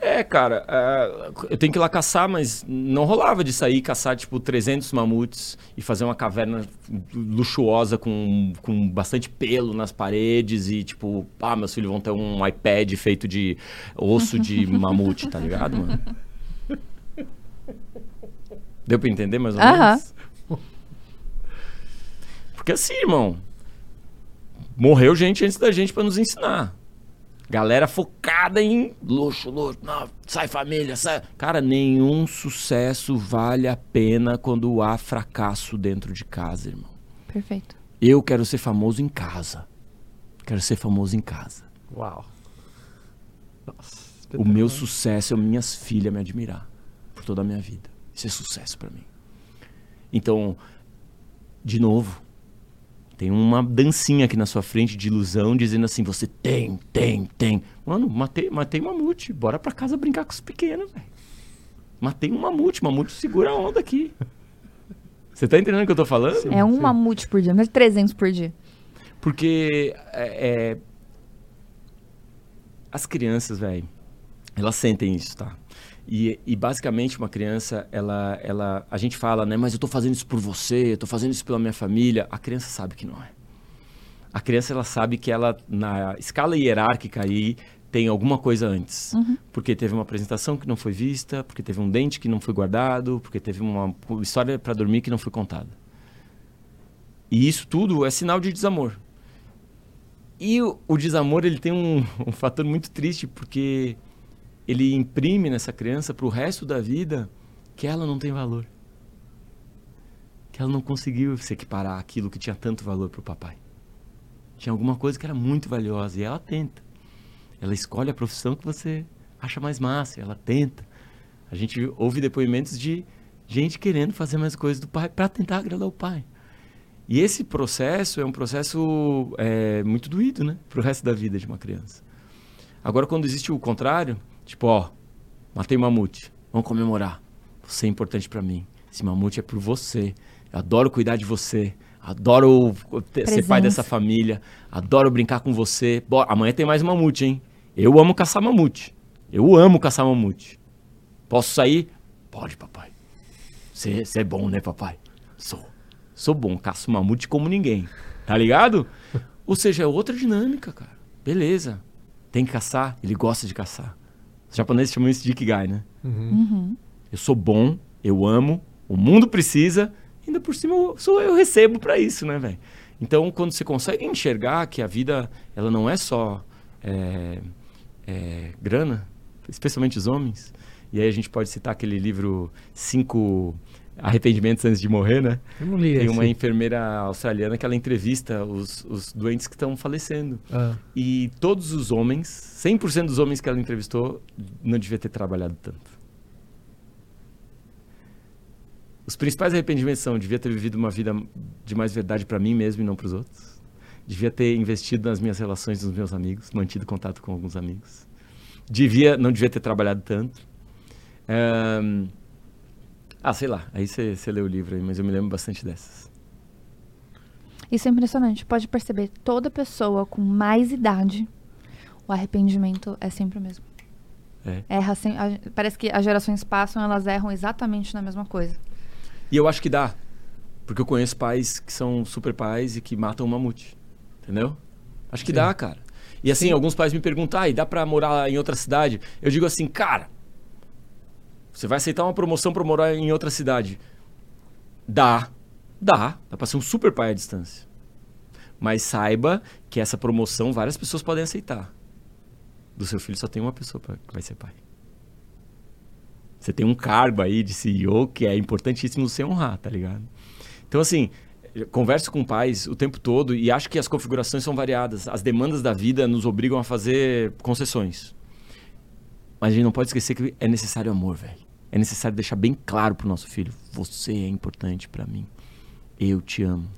É, cara, é, eu tenho que ir lá caçar, mas não rolava de sair e caçar, tipo, 300 mamutes e fazer uma caverna luxuosa com, com bastante pelo nas paredes e, tipo, ah, meus filhos vão ter um iPad feito de osso de mamute, tá ligado, mano? Deu pra entender mais ou menos? Porque assim, irmão, morreu gente antes da gente pra nos ensinar. Galera focada em luxo, luxo, não, sai família, sai. Cara, nenhum sucesso vale a pena quando há fracasso dentro de casa, irmão.
Perfeito.
Eu quero ser famoso em casa. Quero ser famoso em casa.
Uau. Nossa,
O meu sucesso é minhas filhas me admirar por toda a minha vida. Isso é sucesso pra mim. Então, de novo, tem uma dancinha aqui na sua frente de ilusão dizendo assim: você tem, tem, tem. Mano, matei, matei um mamute. Bora pra casa brincar com os pequenos, velho. Matei um mamute. Mamute segura a onda aqui. Você tá entendendo o que eu tô falando?
É um
sim.
mamute por dia, mas 300 por dia.
Porque é, é, as crianças, velho, elas sentem isso, tá? E, e basicamente uma criança, ela, ela, a gente fala, né? Mas eu tô fazendo isso por você, tô fazendo isso pela minha família. A criança sabe que não é. A criança, ela sabe que ela, na escala hierárquica aí, tem alguma coisa antes. Porque teve uma apresentação que não foi vista, porque teve um dente que não foi guardado, porque teve uma história para dormir que não foi contada. E isso tudo é sinal de desamor. E o, o desamor ele tem um, um fator muito triste porque ele imprime nessa criança para o resto da vida que ela não tem valor. Que ela não conseguiu se equiparar aquilo que tinha tanto valor para o papai. Tinha alguma coisa que era muito valiosa e ela tenta. Ela escolhe a profissão que você acha mais massa, ela tenta. A gente ouve depoimentos de gente querendo fazer mais coisas do pai para tentar agradar o pai. E esse processo é um processo é, muito doído, né? Pro resto da vida de uma criança. Agora, quando existe o contrário, tipo, ó, matei um mamute, vamos comemorar. Você é importante para mim. Esse mamute é por você. Eu adoro cuidar de você. Adoro ser pai dessa família. Adoro brincar com você. Bora, amanhã tem mais mamute, hein? Eu amo caçar mamute. Eu amo caçar mamute. Posso sair? Pode, papai. Você é bom, né, papai? Sou. Sou bom, caço mamute como ninguém. Tá ligado? Ou seja, é outra dinâmica, cara. Beleza. Tem que caçar, ele gosta de caçar. Os japoneses chamam isso de Ikigai, né?
Uhum.
Eu sou bom, eu amo, o mundo precisa, ainda por cima eu, sou, eu recebo pra isso, né, velho? Então, quando você consegue enxergar que a vida, ela não é só é, é, grana, especialmente os homens, e aí a gente pode citar aquele livro Cinco Arrependimentos Antes de Morrer, né?
Eu não li
Tem
esse.
uma enfermeira australiana que ela entrevista os, os doentes que estão falecendo.
Ah,
E todos os homens, 100% dos homens que ela entrevistou, não devia ter trabalhado tanto. Os principais arrependimentos são: devia ter vivido uma vida de mais verdade para mim mesmo e não para os outros. Devia ter investido nas minhas relações com os meus amigos, mantido contato com alguns amigos. Devia, não devia ter trabalhado tanto. Ahn, ah, sei lá. Aí você lê o livro aí, mas eu me lembro bastante dessas.
Isso é impressionante. Pode perceber, toda pessoa com mais idade, o arrependimento é sempre o mesmo.
É.
Erra sem, a- parece que as gerações passam, elas erram exatamente na mesma coisa.
E eu acho que dá. Porque eu conheço pais que são super pais e que matam um mamute. Entendeu? Acho que
Sim.
dá, cara. E assim,
Sim.
alguns pais me perguntam, ah, e dá pra morar em outra cidade? Eu digo assim, cara, você vai aceitar uma promoção pra morar em outra cidade? Dá, dá. Dá pra ser um super pai à distância. Mas saiba que essa promoção várias pessoas podem aceitar. Do seu filho só tem uma pessoa que vai ser pai. Você tem um cargo aí de CEO que é importantíssimo você honrar, tá ligado? Então, assim, converso com pais o tempo todo e acho que as configurações são variadas. As demandas da vida nos obrigam a fazer concessões. Mas a gente não pode esquecer que é necessário amor, velho. É necessário deixar bem claro pro nosso filho: você é importante pra mim. Eu te amo.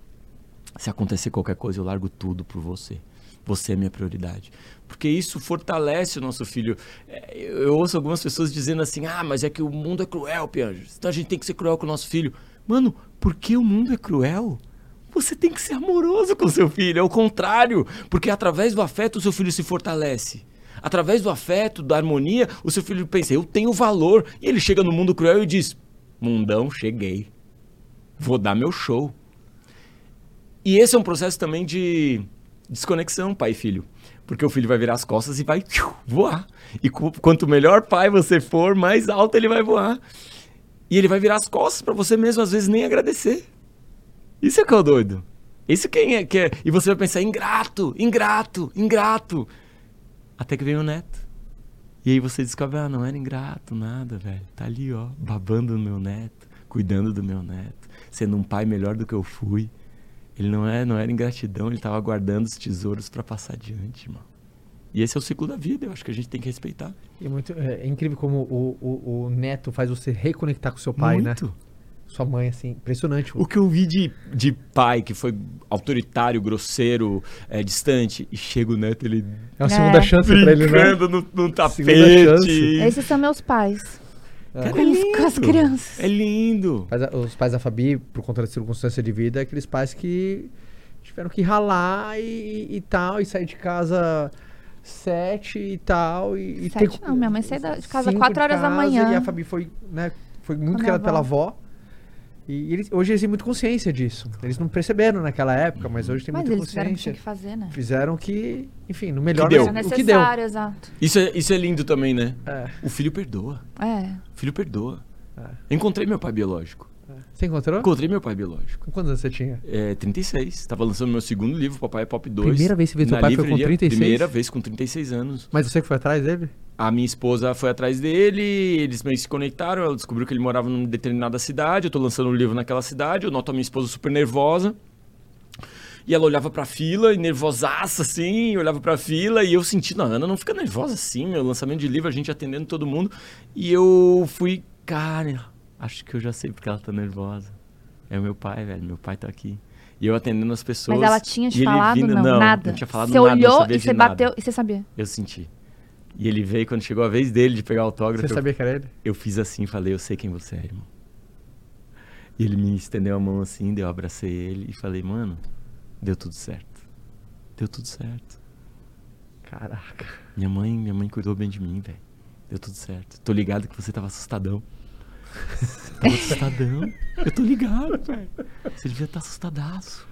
Se acontecer qualquer coisa, eu largo tudo por você. Você é minha prioridade. Porque isso fortalece o nosso filho. É, eu ouço algumas pessoas dizendo assim: ah, mas é que o mundo é cruel, Pianjo. Então a gente tem que ser cruel com o nosso filho. Mano, por que o mundo é cruel? Você tem que ser amoroso com seu filho. É o contrário. Porque através do afeto o seu filho se fortalece. Através do afeto, da harmonia, o seu filho pensa: eu tenho valor. E ele chega no mundo cruel e diz: mundão, cheguei. Vou dar meu show. E esse é um processo também de desconexão, pai e filho. Porque o filho vai virar as costas e vai voar. E quanto melhor pai você for, mais alto ele vai voar. E ele vai virar as costas pra você mesmo, às vezes nem agradecer. Isso é que é o doido. Isso quem é que é. E você vai pensar, ingrato, ingrato, ingrato. Até que vem o neto. E aí você descobre, ah, não era ingrato, nada, velho. Tá ali, ó, babando no meu neto, cuidando do meu neto, sendo um pai melhor do que eu fui. Ele não, é, não era ingratidão, ele estava guardando os tesouros para passar adiante, irmão. E esse é o ciclo da vida, eu acho que a gente tem que respeitar.
É, muito, é, é incrível como o, o, o neto faz você reconectar com seu pai, né?
Muito.
Sua mãe, assim, impressionante.
O que eu vi de, de pai que foi autoritário, grosseiro, é, distante, e chega o neto, ele
É uma segunda
É.
chance pra ele, né?
brincando no, no tapete.
Esses são meus pais.
É.
Com, as- com as crianças.
É lindo.
Os pais da Fabi, por conta da circunstância de vida, é aqueles pais que tiveram que ralar e, e tal, e sair de casa sete e tal. E, e
Sete não, minha mãe saiu da- de casa quatro horas da
casa,
manhã.
E a Fabi foi, né, foi muito criada pela
avó.
E eles, hoje eles têm muita consciência disso. Eles não perceberam naquela época, mas hoje tem
Mas
muita
eles fizeram o que tinha
consciência.
que fazer, né?
Fizeram que, enfim, no melhor
Que deu.
Era
o que deu.
exato.
Isso é, isso é lindo também, né?
É.
O filho perdoa.
É.
O filho perdoa.
É.
Encontrei meu pai biológico.
Você encontrou?
Encontrei meu pai biológico.
Com quantos anos você tinha?
É, 36. Tava lançando meu segundo livro, Papai é Pop 2.
Primeira vez que você viu
na
pai foi com
livraria.
36?
Primeira vez com 36 anos.
Mas você que foi atrás dele?
A minha esposa foi atrás dele, eles meio que se conectaram, ela descobriu que ele morava numa determinada cidade, eu tô lançando um livro naquela cidade, eu noto a minha esposa super nervosa. E ela olhava pra fila, e nervosaça assim, olhava pra fila, e eu senti, não, Ana não fica nervosa assim, meu lançamento de livro, a gente atendendo todo mundo. E eu fui, cara, acho que eu já sei porque ela tá nervosa. É o meu pai, velho, meu pai tá aqui. E eu atendendo as pessoas.
Mas ela tinha te falado?
vindo-
não,
não,
nada.
Não tinha falado
você
nada, não
olhou e você
nada.
bateu e você sabia.
Eu senti. E ele veio, quando chegou a vez dele de pegar o autógrafo,
Você
eu-
sabia que era ele?
eu fiz assim, falei, eu sei quem você é, irmão. E ele me estendeu a mão assim, eu abracei ele e falei, mano, deu tudo certo. Deu tudo certo.
Caraca.
Minha mãe, minha mãe cuidou bem de mim, velho. Deu tudo certo. Tô ligado que você tava assustadão. Tava assustadão. Eu tô ligado, velho. Você devia estar assustadaço.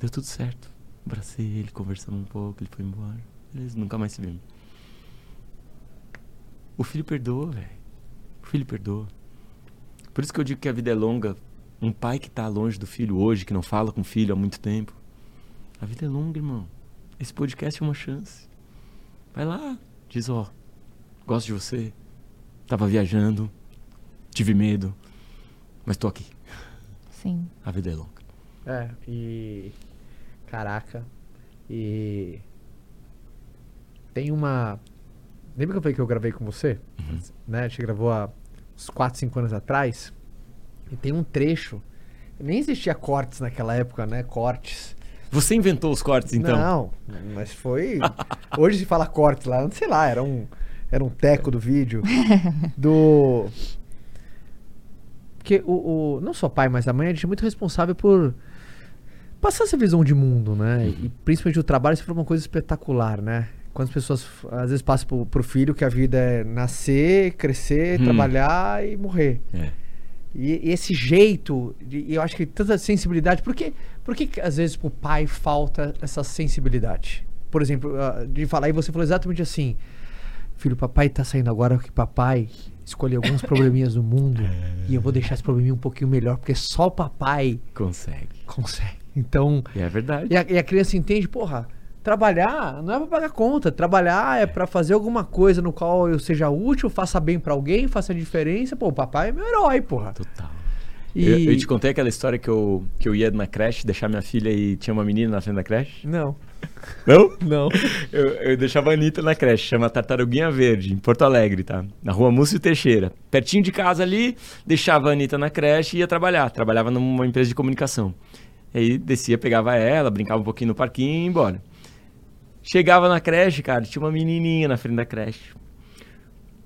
Deu tudo certo. Abracei ele, conversamos um pouco, ele foi embora. Beleza, nunca mais se vimos. O filho perdoa, velho. O filho perdoa. Por isso que eu digo que a vida é longa. Um pai que tá longe do filho hoje, que não fala com o filho há muito tempo. A vida é longa, irmão. Esse podcast é uma chance. Vai lá, diz, ó, gosto de você. Tava viajando, tive medo, mas tô aqui.
Sim.
A vida é longa.
É, e. Caraca. E. Tem uma. Lembra que eu falei que eu gravei com você?
Uhum.
Né? A gente gravou há uns 4, 5 anos atrás. E tem um trecho. Nem existia cortes naquela época, né? Cortes.
Você inventou os cortes, então?
Não, mas foi. Hoje se fala cortes lá, sei lá, era um, era um teco do vídeo. do. Porque o, o- Não só pai, mas a mãe a gente é muito responsável por passar essa visão de mundo, né? E principalmente o trabalho, isso foi uma coisa espetacular, né? Quando as pessoas às vezes passam pro, pro filho que a vida é nascer, crescer,
Hum.
trabalhar e morrer.
É.
E, e esse jeito, de- e eu acho que tanta sensibilidade. Por que, por que que, às vezes pro pai falta essa sensibilidade? Por exemplo, ah, de falar, e você falou exatamente assim: Filho, papai tá saindo agora porque papai escolheu alguns probleminhas do mundo e eu vou deixar esse probleminha um pouquinho melhor, porque só o papai
Consegue.
consegue. Então,
E é verdade.
e a, e a criança entende, porra, trabalhar não é pra pagar conta, trabalhar é pra fazer alguma coisa no qual eu seja útil, faça bem pra alguém, faça a diferença. Pô, o papai é meu herói, porra.
Total.
E...
Eu, eu te contei aquela história que eu, que eu ia na creche, deixar minha filha e tinha uma menina na frente da creche?
Não,
Não?
não.
Eu, eu deixava a Anitta na creche, chama Tartaruguinha Verde, em Porto Alegre, tá? Na rua Múcio Teixeira. Pertinho de casa ali, deixava a Anitta na creche e ia trabalhar. Trabalhava numa empresa de comunicação. E aí descia, pegava ela, brincava um pouquinho no parquinho e ia embora. Chegava na creche, cara, tinha uma menininha na frente da creche.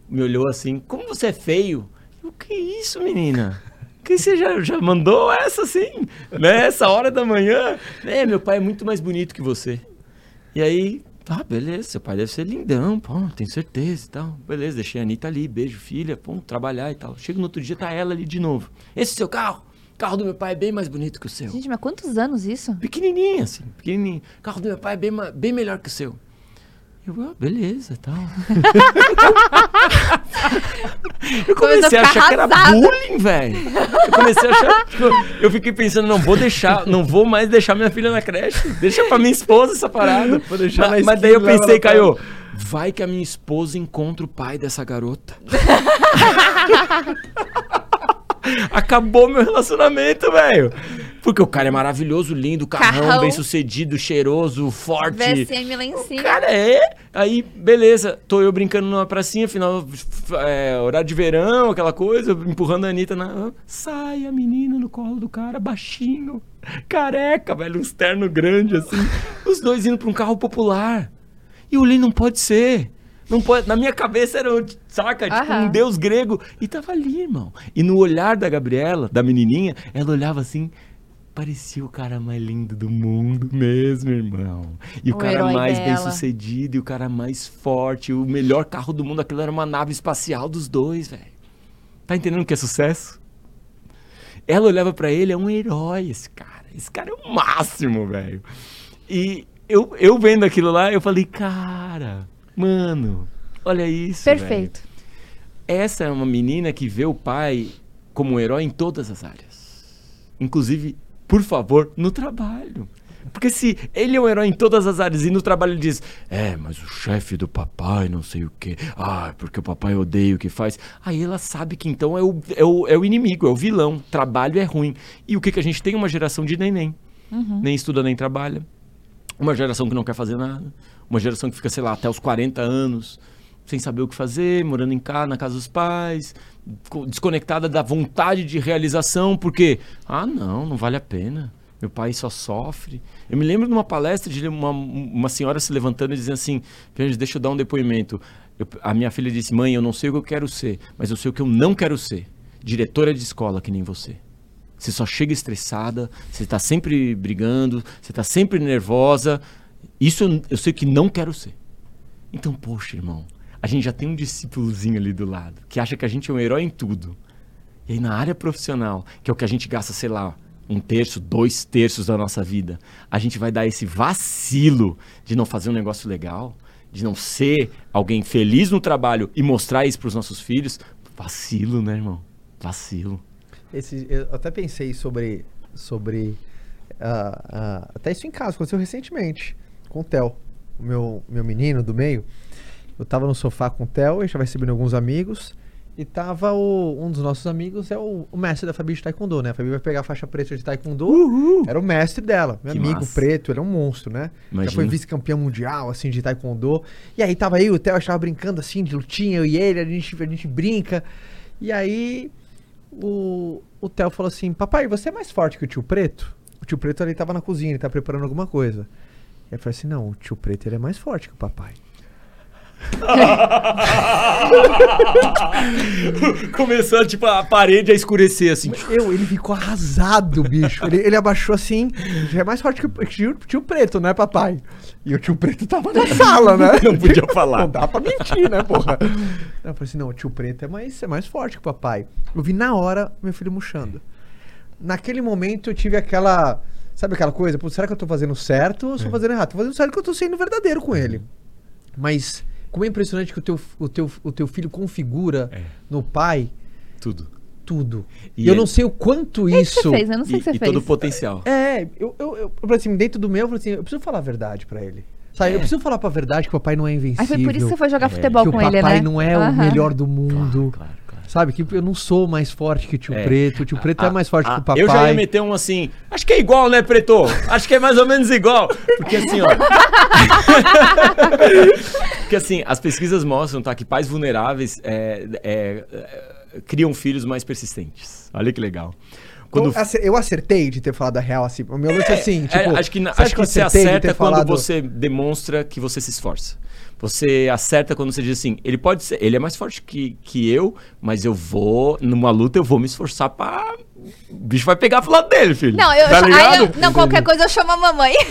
Me olhou assim, como você é feio? O que é isso, menina? Que você já, já mandou essa assim, né? Essa hora da manhã? É, meu pai é muito mais bonito que você. E aí, tá, beleza, seu pai deve ser lindão, pô, tenho certeza e tal. Beleza, deixei a Anitta ali, beijo, filha, pô, trabalhar e tal. Chega no outro dia, tá ela ali de novo. Esse seu carro? O carro do meu pai é bem mais bonito que o seu.
Gente, mas quantos anos isso?
Pequenininha, assim, pequenininha. O carro do meu pai é bem, bem melhor que o seu. Eu, ah, beleza, tal. eu comecei
a
achar que era bullying, velho. Eu comecei a achar, tipo, eu fiquei pensando, não vou deixar, não vou mais deixar minha filha na creche. Deixa pra minha esposa essa parada.
Vou deixar
mas,
na
mas daí eu pensei,
pra-
Caio, vai que a minha esposa encontra o pai dessa garota. Acabou meu relacionamento, velho. Porque o cara é maravilhoso, lindo, carrão,
Carrão.
bem sucedido, cheiroso, forte.
VSM lá em
O
cima.
cara é. Aí, beleza. Tô eu brincando numa pracinha, final, é, horário de verão, aquela coisa, empurrando a Anitta na. Sai a menina no colo do cara, baixinho, careca, velho, uns terno grande assim. Os dois indo pra um carro popular. E eu olhei, não pode ser. Não pode. Na minha cabeça era, um, saca, tipo
Aham.
um deus grego. E tava ali, irmão. E no olhar da Gabriela, da menininha, ela olhava assim. Parecia o cara mais lindo do mundo mesmo, irmão. E o,
O
cara mais bem
dela.
sucedido, e o cara mais forte, o melhor carro do mundo. Aquilo era uma nave espacial dos dois, velho. Tá entendendo o que é sucesso? Ela olhava pra ele, é um herói esse cara. Esse cara é o máximo, velho. E eu, eu vendo aquilo lá, eu falei, cara, mano, olha isso.
Perfeito.
Essa é uma menina que vê o pai como um herói em todas as áreas. Inclusive, por favor, no trabalho. Porque se ele é um herói em todas as áreas e no trabalho ele diz, é, mas o chefe do papai não sei o quê, ah, porque o papai odeia o que faz. Aí ela sabe que então é o, é o, é o inimigo, é o vilão. Trabalho é ruim. E o que, que a gente tem? Uma geração de neném. Nem estuda, nem trabalha. Uma geração que não quer fazer nada. Uma geração que fica, sei lá, até os 40 anos, sem saber o que fazer, morando em casa, na casa dos pais, desconectada da vontade de realização, porque, ah, não, não vale a pena. Meu pai só sofre. Eu me lembro de uma palestra de uma, uma senhora se levantando e dizendo assim: "Gente, deixa eu dar um depoimento. Eu- a minha filha disse: Mãe, eu não sei o que eu quero ser, mas eu sei o que eu não quero ser. Diretora de escola que nem você. Você só chega estressada, você está sempre brigando, você está sempre nervosa. Isso eu, eu sei que não quero ser. Então, poxa, irmão, a gente já tem um discípulozinho ali do lado que acha que a gente é um herói em tudo. E aí, na área profissional, que é o que a gente gasta, sei lá, um terço, dois terços da nossa vida, a gente vai dar esse vacilo de não fazer um negócio legal, de não ser alguém feliz no trabalho e mostrar isso para os nossos filhos. Vacilo, né, irmão? Vacilo.
Esse, eu até pensei sobre. sobre ah, ah, até isso em casa, aconteceu recentemente com o Theo, o meu, meu menino do meio. Eu tava no sofá com o Theo, já recebendo alguns amigos. E tava o, um dos nossos amigos, é o, o mestre da Fabi de Taekwondo, né? A Fabi vai pegar a faixa preta de Taekwondo. Era o mestre dela, meu
Que
amigo
massa.
preto, ele é um monstro, né? Já
Imagina.
foi vice-campeão mundial, assim, de Taekwondo. E aí tava eu e o Theo, a gente tava brincando assim, de lutinha, eu e ele, a gente, a gente brinca. E aí o, o Theo falou assim: Papai, você é mais forte que o tio Preto? O tio Preto ali tava na cozinha, ele tá preparando alguma coisa. E eu falei assim: Não, o tio Preto ele é mais forte que o papai.
Começou, tipo, a parede a escurecer, assim.
Eu, ele ficou arrasado, bicho. Ele, ele abaixou assim, já é mais forte que o tio, tio Preto, né, papai? E o tio Preto tava na sala, né?
Não podia falar.
Não dá pra mentir, né, porra? Eu falei assim, não, o tio preto é mais, é mais forte que o papai. Eu vi na hora meu filho murchando. Naquele momento eu tive aquela. Sabe aquela coisa? Pô, será que eu tô fazendo certo ou estou fazendo errado? Tô fazendo certo que eu tô sendo verdadeiro com ele. Mas como é impressionante que o teu, o teu, o teu filho configura
É.
no pai
Tudo.
tudo.
E
E eu
ele-
não sei o quanto
O que que
isso.
você fez? Eu não sei o
E,
que você
e
fez.
todo o potencial.
É, eu, eu, eu, eu falei assim, dentro do meu, eu falei assim, eu preciso falar a verdade pra ele. Sabe, eu preciso falar pra verdade que o papai não é invencível.
Aí foi por isso que você foi jogar futebol
que
com
o
ele,
papai
né?
não é o
Aham.
melhor do mundo.
Claro, claro.
Sabe, que eu não sou mais forte que o tio
É.
Preto. O tio Preto é
Ah,
mais forte
ah,
que o papai.
Eu já ia meter um assim. Acho que é igual, né, Preto? Acho que é mais ou menos igual. Porque assim, ó. Porque assim, as pesquisas mostram, tá? Que pais vulneráveis é, é, é, criam filhos mais persistentes. Olha que legal. Quando
Então, eu acertei de ter falado a real assim. O meu lance é assim,
É,
tipo.
acho que, acho que
eu
você acerta quando
falado-
você demonstra que você se esforça. Você acerta quando você diz assim, ele pode ser, ele é mais forte que, que eu, mas eu vou, numa luta, eu vou me esforçar pra. O bicho vai pegar pro lado dele, filho.
Não, eu,
tá ligado?
não, não, qualquer coisa eu chamo a mamãe.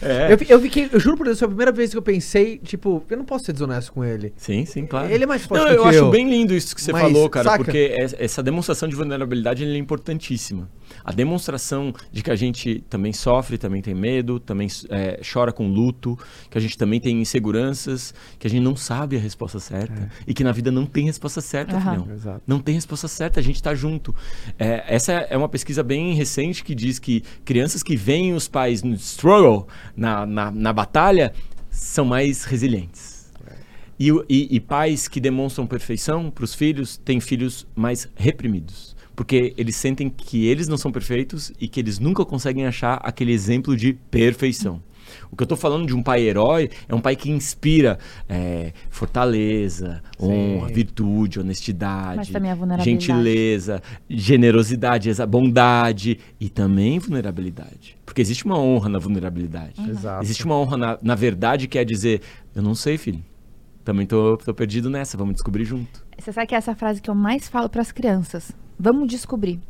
É.
Eu, eu fiquei, eu juro por Deus, foi a primeira vez que eu pensei, tipo, eu não posso ser desonesto com ele.
Sim, sim, claro.
Ele é mais forte
Não, eu acho
eu.
bem lindo isso que você
Mas,
falou, cara,
saca?
porque es- essa demonstração de vulnerabilidade é importantíssima. A demonstração de que a gente também sofre, também tem medo, também é, chora com luto, que a gente também tem inseguranças, que a gente não sabe a resposta certa e que na vida não tem resposta certa, filhão.
Exato.
Não tem resposta certa, a gente tá junto. É, essa é uma pesquisa bem recente que diz que crianças que veem os pais no struggle, na, na, na batalha, são mais resilientes. E, o- e- e pais que demonstram perfeição para os filhos têm filhos mais reprimidos. Porque eles sentem que eles não são perfeitos e que eles nunca conseguem achar aquele exemplo de perfeição. O que eu tô falando de um pai herói é um pai que inspira é, fortaleza, honra, virtude, honestidade, gentileza, generosidade, bondade e também vulnerabilidade. Porque existe uma honra na vulnerabilidade.
Exato.
Existe uma honra na, na verdade que é dizer: Eu não sei, filho. Também tô perdido nessa, vamos descobrir junto.
Você sabe que é essa frase que eu mais falo pras crianças. Vamos descobrir.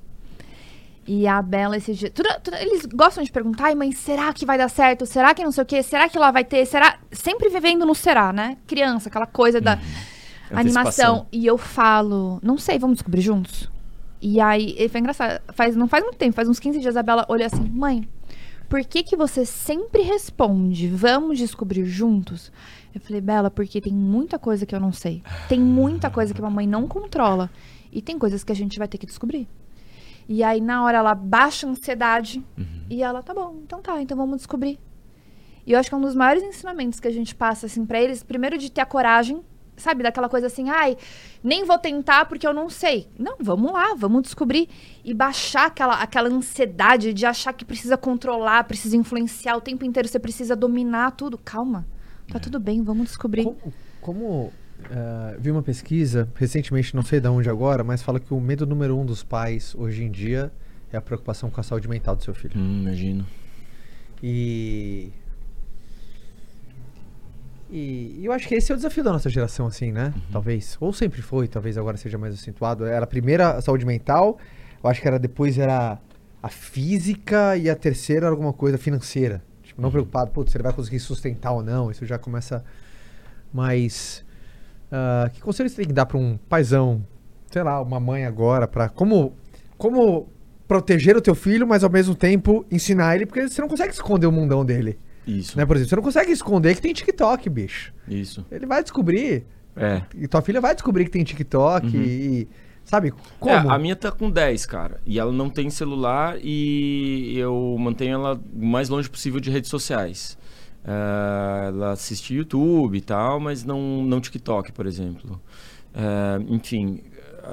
E a Bela esse dia. tudo- tudo- eles gostam de perguntar, ai, mãe, será que vai dar certo? Será que não sei o quê? Será que lá vai ter? Será? Sempre vivendo no será, né? Criança, aquela coisa da animação.
Antecipação.
E eu falo, não sei, vamos descobrir juntos? E aí, foi engraçado. Faz, não faz muito tempo, faz uns 15 dias a Bela olhou assim, mãe, por que que você sempre responde, vamos descobrir juntos? Eu falei, Bela, porque tem muita coisa que eu não sei. Tem muita coisa que a mamãe não controla. E tem coisas que a gente vai ter que descobrir. E aí, na hora, ela baixa a ansiedade. E ela, tá bom, então tá, então vamos descobrir. E eu acho que é um dos maiores ensinamentos que a gente passa, assim, pra eles. Primeiro, de ter a coragem, sabe? Daquela coisa assim, ai, nem vou tentar porque eu não sei. Não, vamos lá, vamos descobrir. E baixar aquela, aquela ansiedade de achar que precisa controlar, precisa influenciar o tempo inteiro, você precisa dominar tudo. Calma, tá tudo bem, vamos descobrir.
Como, como eh, vi uma pesquisa recentemente, não sei de onde agora, mas fala que o medo número um dos pais hoje em dia é a preocupação com a saúde mental do seu filho.
Hum, imagino.
E. E eu acho que esse é o desafio da nossa geração, assim, né?
Uhum.
Talvez. Ou sempre foi, talvez agora seja mais acentuado. Era a primeira a saúde mental, eu acho que era depois era a física e a terceira era alguma coisa financeira. Tipo,
Uhum.
não preocupado, putz, ele vai conseguir sustentar ou não, isso já começa. Mas. Ah, que conselho você tem que dar pra um paizão, sei lá, uma mãe agora, pra. Como. Como proteger o teu filho, mas ao mesmo tempo ensinar ele, porque você não consegue esconder o mundão dele.
Isso.
Né? Por exemplo, você não consegue esconder que tem TikTok, bicho.
Isso.
Ele vai descobrir.
É.
E tua filha vai descobrir que tem TikTok
Uhum.
e. Sabe? Como?
É, a minha tá com 10, cara. E ela não tem celular e eu mantenho ela o mais longe possível de redes sociais. É, ela assiste YouTube e tal, mas não, não TikTok, por exemplo. É, enfim,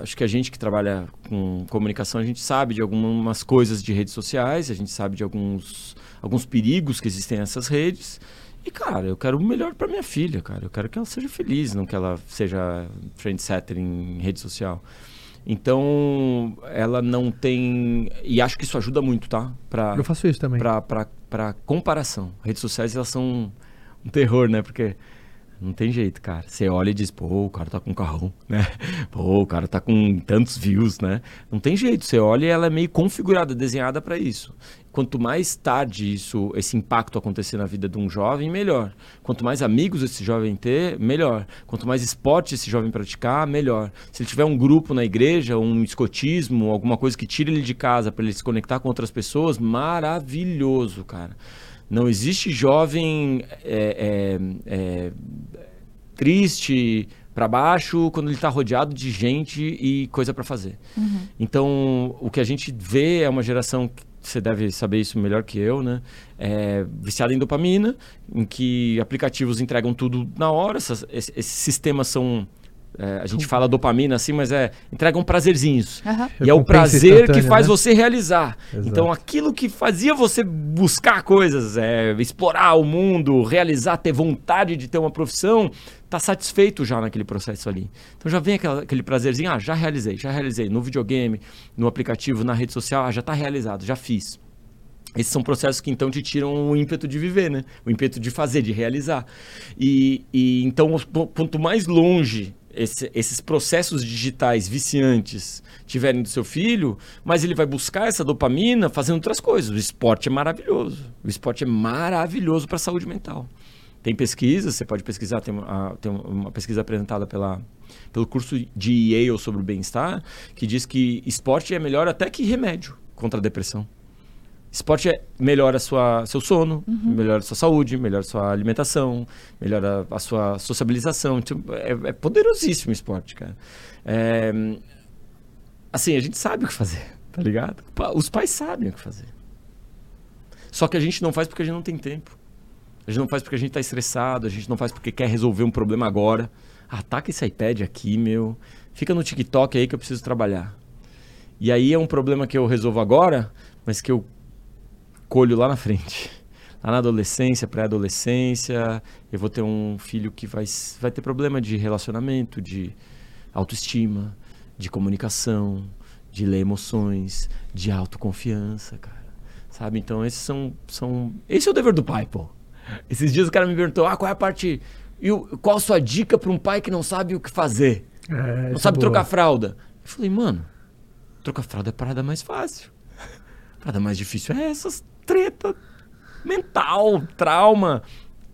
acho que a gente que trabalha com comunicação, a gente sabe de algumas coisas de redes sociais, a gente sabe de alguns, alguns perigos que existem nessas redes. E, cara, eu quero o melhor pra minha filha, cara. Eu quero que ela seja feliz, não que ela seja trendsetter em rede social. Então, ela não tem. E acho que isso ajuda muito, tá? Pra,
Eu faço isso também.
pra comparação. Redes sociais, elas são um terror, né? Porque Não tem jeito, cara. Você olha e diz, pô, o cara tá com um carrão, né? Pô, o cara tá com tantos views, né? Não tem jeito. Você olha e ela é meio configurada, desenhada para isso. Quanto mais tarde isso, esse impacto acontecer na vida de um jovem, melhor. Quanto mais amigos esse jovem ter, melhor. Quanto mais esporte esse jovem praticar, melhor. Se ele tiver um grupo na igreja, um escotismo, alguma coisa que tire ele de casa para ele se conectar com outras pessoas, maravilhoso, cara. Não existe jovem é, é, é, triste para baixo quando ele está rodeado de gente e coisa para fazer. Uhum. Então, o que a gente vê é uma geração você deve saber isso melhor que eu, né? É, viciada em dopamina, em que aplicativos entregam tudo na hora. Essas, esses sistemas são é, a gente fala dopamina assim, mas é entregam prazerzinhos. Uhum. E é o prazer que faz né? você realizar. Exato. Então, aquilo que fazia você buscar coisas, é, explorar o mundo, realizar, ter vontade de ter uma profissão, tá satisfeito já naquele processo ali. Então já vem aquela, aquele prazerzinho, ah, já realizei, já realizei no videogame, no aplicativo, na rede social, ah, já está realizado, já fiz. Esses são processos que então te tiram o ímpeto de viver, né? O ímpeto de fazer, de realizar. E, e então, quanto mais longe esse, esses processos digitais viciantes tiverem do seu filho, mas ele vai buscar essa dopamina fazendo outras coisas. O esporte é maravilhoso. O esporte é maravilhoso para a saúde mental. Tem pesquisas, você pode pesquisar, tem uma, tem uma pesquisa apresentada pela, pelo curso de Yale sobre o bem-estar, que diz que esporte é melhor até que remédio contra a depressão. Esporte é, melhora sua, seu sono, uhum. melhora sua saúde, melhora sua alimentação, melhora a, sua sociabilização. Então, é, é, poderosíssimo o esporte, cara. É, assim, a gente sabe o que fazer, tá ligado? Os pais sabem o que fazer. Só que a gente não faz porque a gente não tem tempo. A gente não faz porque a gente está estressado, a gente não faz porque quer resolver um problema agora. Ataca esse iPad aqui, meu. Fica no TikTok aí que eu preciso trabalhar. E aí é um problema que eu resolvo agora, mas que eu colho lá na frente. Lá na adolescência, pré-adolescência, eu vou ter um filho que vai, vai ter problema de relacionamento, de autoestima, de comunicação, de ler emoções, de autoconfiança, cara. Sabe? Então, esses são, são. Esse é o dever do pai, pô. Esses dias o cara me perguntou: ah, qual é a parte. E o, qual a sua dica para um pai que não sabe o que fazer? É, não sabe é trocar fralda? Eu falei, mano, trocar fralda é a parada mais fácil. A parada mais difícil é essas treta mental, trauma,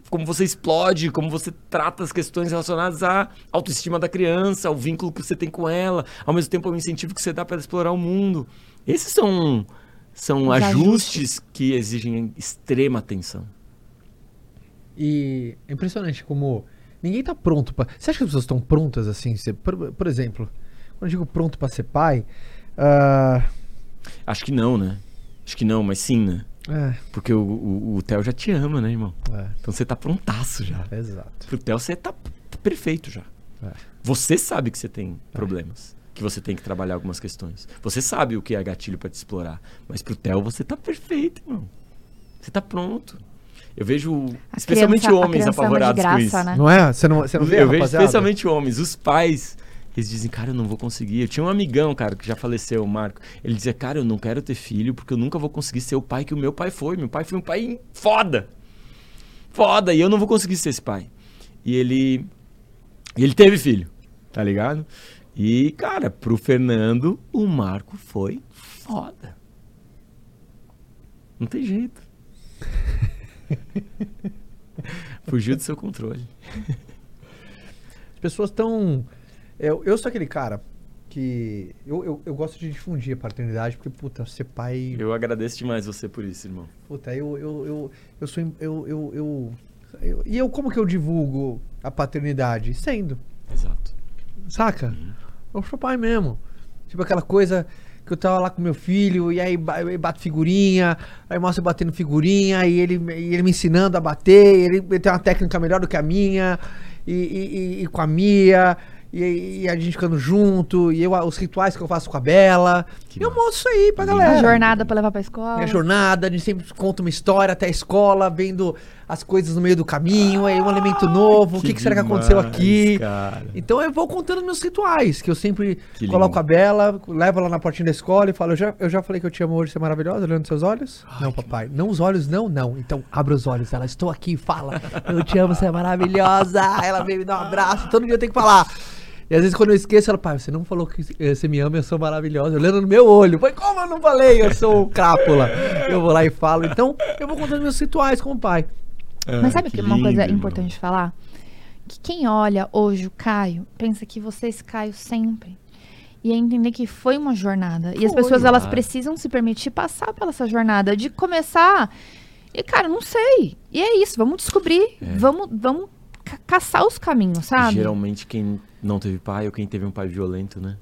como você explode, como você trata as questões relacionadas à autoestima da criança, ao vínculo que você tem com ela, ao mesmo tempo ao incentivo que você dá para explorar o mundo. Esses são são ajustes, ajustes que exigem extrema atenção.
E é impressionante como ninguém está pronto para. Você acha que as pessoas estão prontas assim? Por, por, exemplo, quando eu digo pronto para ser pai, uh...
acho que não, né? Acho que não, mas sim, né? É. Porque o, o, o Theo já te ama, né, irmão? É. Então você tá prontaço já.
Exato.
Pro Theo você tá perfeito já. É. Você sabe que você tem problemas. Que você tem que trabalhar algumas questões. Você sabe o que é gatilho para te explorar. Mas pro Theo você tá perfeito, irmão. Você tá pronto. Eu vejo a especialmente criança, homens apavorados graça, com isso. Né?
Não é? Você não, você não vê,
Eu vejo especialmente homens. Os pais eles dizem, cara, eu não vou conseguir. Eu tinha um amigão, cara, que já faleceu, o Marco. Ele dizia, cara, eu não quero ter filho porque eu nunca vou conseguir ser o pai que o meu pai foi. Meu pai foi um pai foda. Foda. E eu não vou conseguir ser esse pai. E ele. Ele teve filho, tá ligado? E, cara, pro Fernando, o Marco foi foda. Não tem jeito. Fugiu do seu controle.
As pessoas estão eu, eu sou aquele cara que. Eu, eu, eu, gosto de difundir a paternidade, porque, puta, ser pai.
Eu agradeço demais você por isso, irmão.
Puta, eu, eu, eu, eu sou. Eu, eu, eu, eu, e eu, como que eu divulgo a paternidade? Sendo.
Exato.
Saca? Uhum. Eu sou pai mesmo. Tipo aquela coisa que eu tava lá com meu filho, e aí bato figurinha, aí mostra batendo figurinha, e ele, e ele me ensinando a bater, ele, ele tem uma técnica melhor do que a minha, e, e, e com a Mia. E, e, a gente ficando junto, e eu, os rituais que eu faço com a Bela. Eu mostro isso aí pra galera.
A jornada pra levar pra escola.
Minha jornada, a gente sempre conta uma história até a escola, vendo as coisas no meio do caminho, aí um elemento novo, o que, que será que aconteceu aqui.
Cara.
Então eu vou contando meus rituais, que eu sempre
Que
coloco
lindo.
a Bela, levo ela na portinha da escola e falo, eu já, eu já falei que eu te amo hoje, você é maravilhosa, olhando seus olhos? não, papai. Não os olhos, não, não. Então abra os olhos, ela, estou aqui, fala. Eu te amo, você é maravilhosa. Ela vem me dar um abraço, todo dia eu tenho que falar. E às vezes quando eu esqueço, ela, pai, você não falou que eh, você me ama, eu sou maravilhosa. Olhando no meu olho. Pai, como eu não falei? Eu sou o crápula. Eu vou lá e falo. Então, eu vou contando meus rituais com o pai.
Mas sabe
Ah,
que uma coisa importante de falar? Que quem olha hoje o Caio, pensa que você é esse Caio sempre. E é entender que foi uma jornada. E as
Foi,
pessoas, elas
claro.
precisam se permitir passar pela essa jornada. De começar... E, cara, não sei. E é isso, vamos descobrir. Vamos, vamos ca- caçar os caminhos, sabe?
Geralmente quem não teve pai ou quem teve um pai violento, né?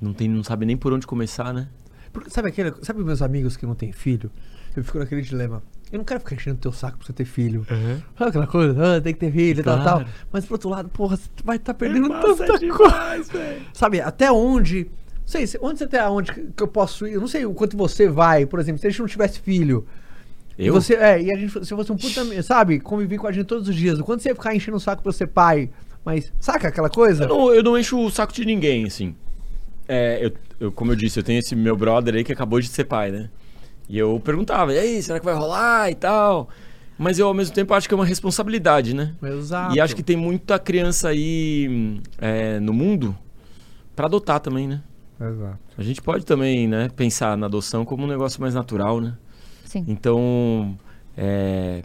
Não, tem, não sabe nem por onde começar, né?
Porque, sabe aquele, sabe meus amigos que não têm filho? Eu fico naquele dilema. Eu não quero ficar enchendo teu saco pra você ter filho. Sabe aquela coisa? Ah, tem que ter filho e tal,
Claro.
tal. Mas por outro lado, porra, você vai estar perdendo
Massa
tanta
demais,
coisa.
velho.
Sabe, até onde. Não sei, se- onde você até onde que eu posso ir? Eu não sei o quanto você vai, por exemplo, se a gente não tivesse filho. E
Eu?
Você, é, e a gente, se fosse um puta, sabe, conviver com a gente todos os dias. O quanto você ia ficar enchendo o saco pra ser pai? Mas, saca aquela coisa?
Eu não, eu não encho o saco de ninguém, assim. É, eu, eu- como eu disse, eu tenho esse meu brother aí que acabou de ser pai, né? E eu perguntava, e aí, será que vai rolar e tal? Mas eu, ao mesmo tempo, acho que é uma responsabilidade, né?
Exato.
E acho que tem muita criança aí é, no mundo pra adotar também, né?
Exato.
A gente pode também, né, pensar na adoção como um negócio mais natural, né?
Sim.
Então, é,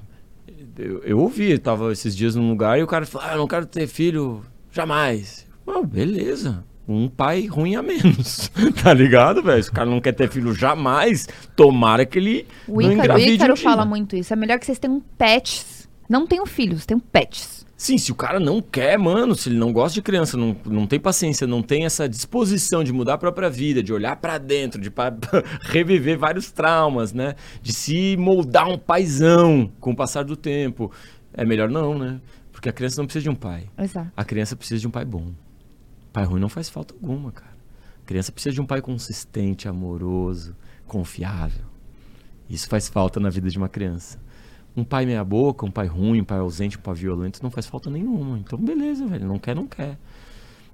eu, eu ouvi, eu tava esses dias num lugar e o cara falou, ah, eu não quero ter filho jamais. Ah, beleza. Um pai ruim a menos. tá ligado, velho? Se o cara não quer ter filho jamais, tomara que ele
O
não
o Ícaro fala muito isso. É melhor que vocês tenham pets. Não tenham filhos, tenham pets.
Sim, se o cara não quer, mano, se ele não gosta de criança, não, não tem paciência, não tem essa disposição de mudar a própria vida, de olhar pra dentro, de pa- reviver vários traumas, né? De se moldar um paizão com o passar do tempo. É melhor não, né? Porque a criança não precisa de um pai.
Exato.
A criança precisa de um pai bom. Pai ruim não faz falta alguma, cara. A criança precisa de um pai consistente, amoroso, confiável. Isso faz falta na vida de uma criança. Um pai meia boca, um pai ruim, um pai ausente, um pai violento, não faz falta nenhuma. Então, beleza, velho. Não quer, não quer.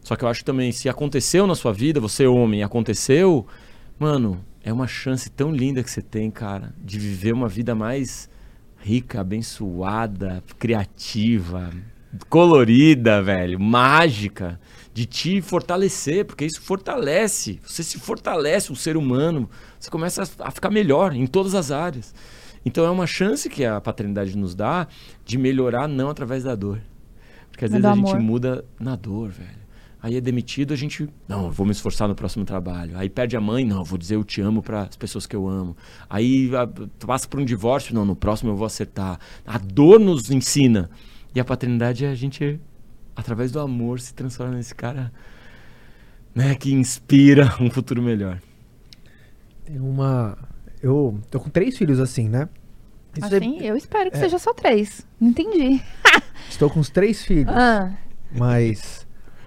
Só que eu acho também, se aconteceu na sua vida, você homem, aconteceu, mano, é uma chance tão linda que você tem, cara, de viver uma vida mais rica, abençoada, criativa, colorida, velho, mágica, de te fortalecer, porque isso fortalece. Você se fortalece, um ser humano, você começa a ficar melhor em todas as áreas. Então é uma chance que a paternidade nos dá de melhorar não através da dor. Porque às
Mas
vezes a gente muda na dor, velho. Aí é demitido, a gente, não, eu vou me esforçar no próximo trabalho. Aí perde a mãe, não, eu vou dizer eu te amo para as pessoas que eu amo. Aí a- passa por um divórcio, não, no próximo eu vou acertar. A dor nos ensina. E a paternidade é a gente, através do amor, se transforma nesse cara né, que inspira um futuro melhor.
Tem uma. Eu tô com três filhos assim, né? Isso é-
Assim, eu espero que seja só três. Entendi.
Estou com os três filhos,
Ah,
mas.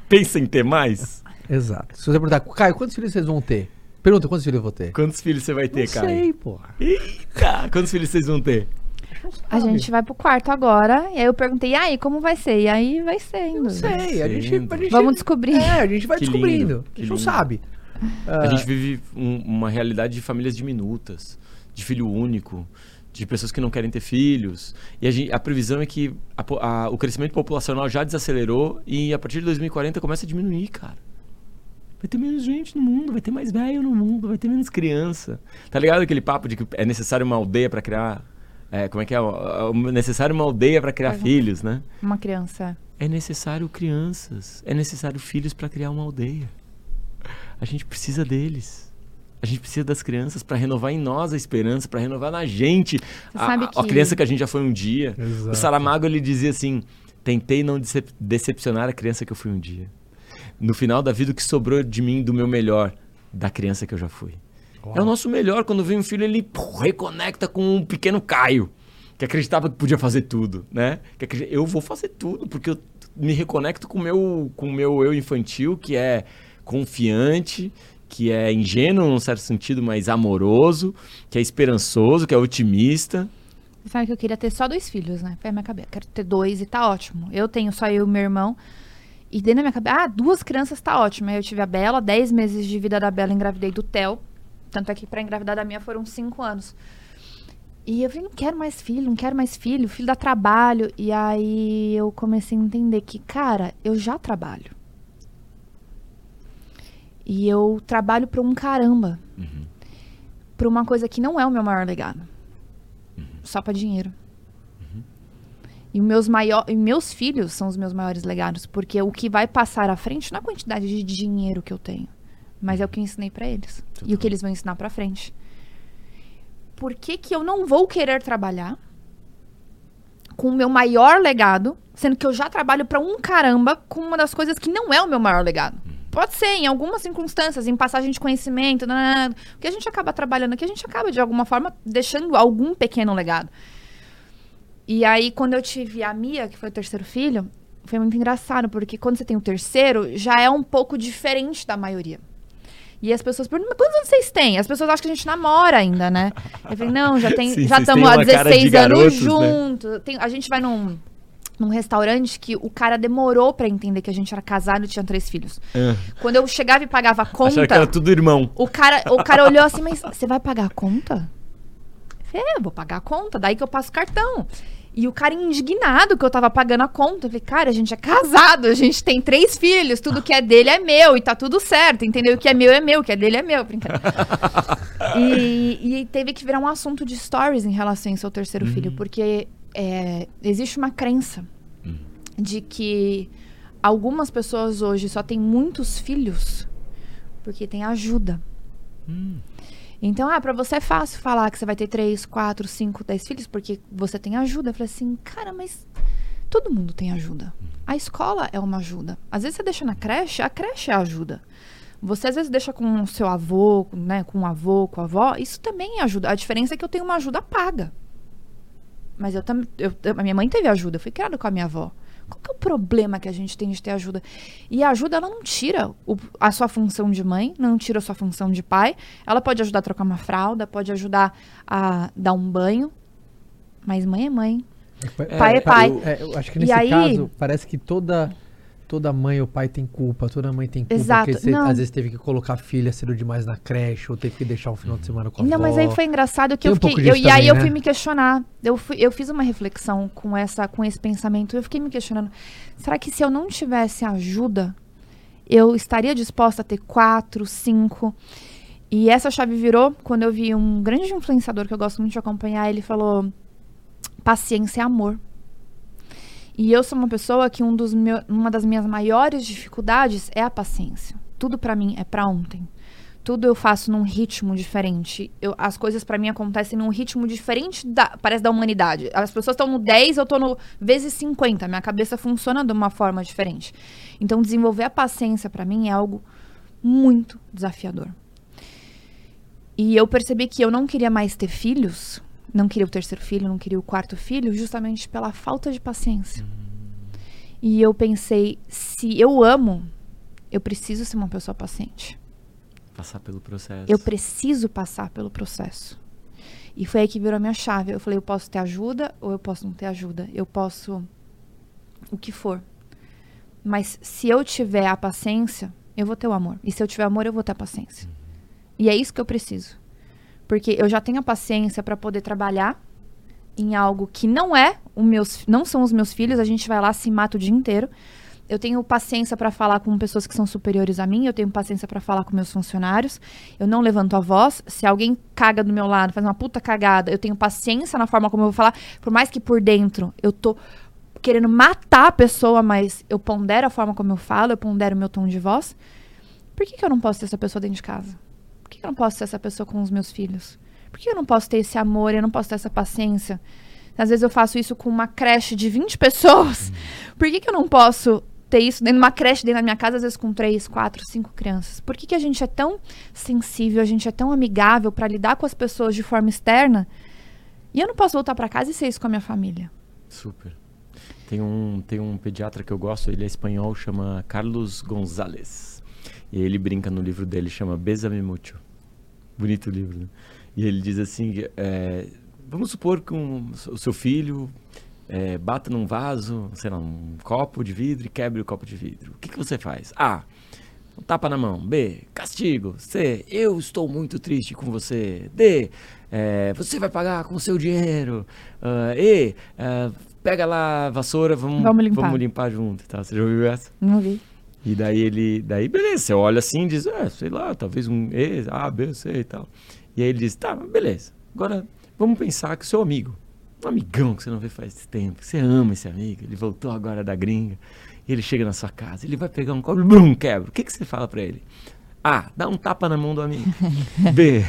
Pensa em ter mais?
Exato. Se você perguntar, Caio, quantos filhos vocês vão ter? Pergunta, quantos filhos eu vou ter?
Quantos filhos você vai ter,
Não
cara?
sei, porra.
Eita! Quantos filhos vocês vão ter?
a gente vai pro quarto agora. E aí eu perguntei, e aí, como vai ser? E aí vai sendo.
Não sei, a gente, a gente-
Vamos descobrir.
É, a gente vai
Que
descobrindo.
lindo,
a
que
gente não
lindo.
sabe.
A gente vive um- uma realidade de famílias diminutas, de filho único, de pessoas que não querem ter filhos. E a, gente- a previsão é que a a- o crescimento populacional já desacelerou e a partir de 2040 começa a diminuir, cara. Vai ter menos gente no mundo, vai ter mais velho no mundo, vai ter menos criança. Tá ligado aquele papo de que é necessário uma aldeia pra criar. é, como é que é? É necessário uma aldeia pra criar
Uhum.
filhos, né?
Uma criança.
É necessário crianças, é necessário filhos para criar uma aldeia. A gente precisa deles. A gente precisa das crianças para renovar em nós a esperança, para renovar na gente a,
sabe
a- a
que-
criança que a gente já foi um dia.
Exato.
O Saramago ele dizia assim: tentei não decep- decepcionar a criança que eu fui um dia. No final da vida, o que sobrou de mim, do meu melhor, da criança que eu já fui. É o nosso melhor. Quando vem um filho, ele pô, reconecta com um pequeno Caio, que acreditava que podia fazer tudo, né? Que eu vou fazer tudo, porque eu me reconecto com o meu, com o meu eu infantil, que é confiante, que é ingênuo num certo sentido, mas amoroso, que é esperançoso, que é otimista.
Você sabe que eu queria ter só dois filhos, né? Foi minha cabeça. Quero ter dois e tá ótimo. Eu tenho só eu e meu irmão. E dentro da minha cabeça, ah, duas crianças tá ótimo. Aí eu tive a Bela, 10 meses de vida da Bela, engravidei do Theo. Tanto é que pra engravidar da minha foram cinco anos. E eu falei, não quero mais filho, não quero mais filho, filho dá trabalho. E aí eu comecei a entender que, cara, eu já trabalho. E eu trabalho pra um caramba.
Uhum.
Pra uma coisa que não é o meu maior legado. Só pra dinheiro. E os meus, maior, e meus filhos são os meus maiores legados, porque o que vai passar à frente não é a quantidade de dinheiro que eu tenho, mas é o que eu ensinei pra eles. E o que eles vão ensinar pra frente. Por que, que eu não vou querer trabalhar com o meu maior legado, sendo que eu já trabalho pra um caramba com uma das coisas que não é o meu maior legado? Pode ser, em algumas circunstâncias, em passagem de conhecimento, nananana, o que a gente acaba trabalhando aqui, a gente acaba, de alguma forma, deixando algum pequeno legado. E aí, quando eu tive a Mia, que foi o terceiro filho, foi muito engraçado, porque quando você tem o terceiro, já é um pouco diferente da maioria. E as pessoas perguntam, mas quantos anos vocês têm? As pessoas acham que a gente namora ainda, né? Eu falei, não, já tem,
Sim,
já estamos há
uma cara de
16 anos
garotos, né?
juntos. Tem- a gente vai num, num restaurante que o cara demorou pra entender que a gente era casado e tinha três filhos. Quando eu chegava e pagava a conta,
que era tudo irmão.
o cara, o cara olhou assim, mas você vai pagar a conta? É, eu vou pagar a conta, daí que eu passo o cartão. E o cara indignado que eu tava pagando a conta. Eu falei, cara, a gente é casado, a gente tem três filhos, tudo que é dele é meu e tá tudo certo, entendeu? O que é meu é meu, o que é dele é meu. Brincadeira. e, e teve que virar um assunto de stories em relação ao seu terceiro filho, porque é, existe uma crença de que algumas pessoas hoje só têm muitos filhos porque tem ajuda. Então, ah, pra você é fácil falar que você vai ter três, quatro, cinco, dez filhos porque você tem ajuda. Eu falei assim, cara, mas todo mundo tem ajuda. A escola é uma ajuda. Às vezes você deixa na creche, a creche é ajuda. Você às vezes deixa com o seu avô, com, né, com o avô, com a avó, isso também ajuda. A diferença é que eu tenho uma ajuda paga. Mas eu também. A minha mãe teve ajuda, eu fui criada com a minha avó. Qual que é o problema que a gente tem de ter ajuda? E a ajuda, ela não tira o- a sua função de mãe, não tira a sua função de pai. Ela pode ajudar a trocar uma fralda, pode ajudar a dar um banho. Mas mãe é mãe. Pai é pai.
Eu, é, eu acho que
E
nesse
aí-
caso, parece que toda, toda mãe ou pai tem culpa, toda mãe tem culpa,
Exato,
porque você às vezes teve que colocar a filha cedo demais na creche, ou teve que deixar um final de semana com a
Não,
avó.
mas aí foi engraçado que
Tem
eu
um
fiquei.
pouco
eu-
disso
e aí
também,
eu
né?
fui me questionar. Eu, fui- eu fiz uma reflexão com, essa, com esse pensamento. Eu fiquei me questionando. Será que se eu não tivesse ajuda, eu estaria disposta a ter quatro, cinco? E essa chave virou quando eu vi um grande influenciador que eu gosto muito de acompanhar. Ele falou: paciência é amor. E eu sou uma pessoa que um dos meu, uma das minhas maiores dificuldades é a paciência. Tudo pra mim é pra ontem. Tudo eu faço num ritmo diferente. Eu- as coisas pra mim acontecem num ritmo diferente da, parece da humanidade. As pessoas estão no 10, eu tô no vezes 50. Minha cabeça funciona de uma forma diferente. Então desenvolver a paciência pra mim é algo muito desafiador. E eu percebi que eu não queria mais ter filhos, não queria o terceiro filho, não queria o quarto filho, justamente pela falta de paciência. E eu pensei, se eu amo, eu preciso ser uma pessoa paciente.
Passar pelo processo.
Eu preciso passar pelo processo. E foi aí que virou a minha chave. Eu falei, eu posso ter ajuda ou eu posso não ter ajuda. Eu posso o que for. Mas se eu tiver a paciência, eu vou ter o amor. E se eu tiver amor, eu vou ter a paciência. E é isso que eu preciso. Porque eu já tenho a paciência para poder trabalhar em algo que não é o meus, não são os meus filhos, a gente vai lá se mata o dia inteiro. Eu tenho paciência para falar com pessoas que são superiores a mim, eu tenho paciência para falar com meus funcionários. Eu não levanto a voz. Se alguém caga do meu lado, faz uma puta cagada, eu tenho paciência na forma como eu vou falar, por mais que por dentro eu tô querendo matar a pessoa, mas eu pondero a forma como eu falo, eu pondero o meu tom de voz. Por que, que eu não posso ter essa pessoa dentro de casa? Por que, eu não posso ter essa pessoa com os meus filhos? Por que eu não posso ter esse amor, eu não posso ter essa paciência? Às vezes eu faço isso com uma creche de 20 pessoas. Por que, que eu não posso ter isso dentro de uma creche dentro da minha casa, às vezes com três, quatro, cinco crianças? Por que, que a gente é tão sensível, a gente é tão amigável para lidar com as pessoas de forma externa? E eu não posso voltar para casa e ser isso com a minha família.
Super. Tem um, tem um pediatra que eu gosto, ele é espanhol, chama Carlos Gonzalez. E ele brinca no livro dele, chama Besame Mucho. Bonito livro, né? E ele diz assim, é, vamos supor que um, o seu filho é, bata num vaso, sei lá, um copo de vidro e quebre o copo de vidro. O que, que você faz? A. Um tapa na mão. B. Castigo. C. Eu estou muito triste com você. D. É, você vai pagar com o seu dinheiro. Uh, e. Uh, pega lá a vassoura, vamos,
Vamos limpar.
vamos limpar junto. Tá? Você já ouviu essa?
Não vi.
E daí ele, daí beleza, você olha assim e diz, é, sei lá, talvez um E, A, B, C e tal. E aí ele diz, tá, beleza. Agora vamos pensar que o seu amigo, um amigão que você não vê faz tempo, que você ama esse amigo, ele voltou agora da gringa, ele chega na sua casa, ele vai pegar um copo, brum, quebra. O que, que você fala pra ele? A, dá um tapa na mão do amigo. B,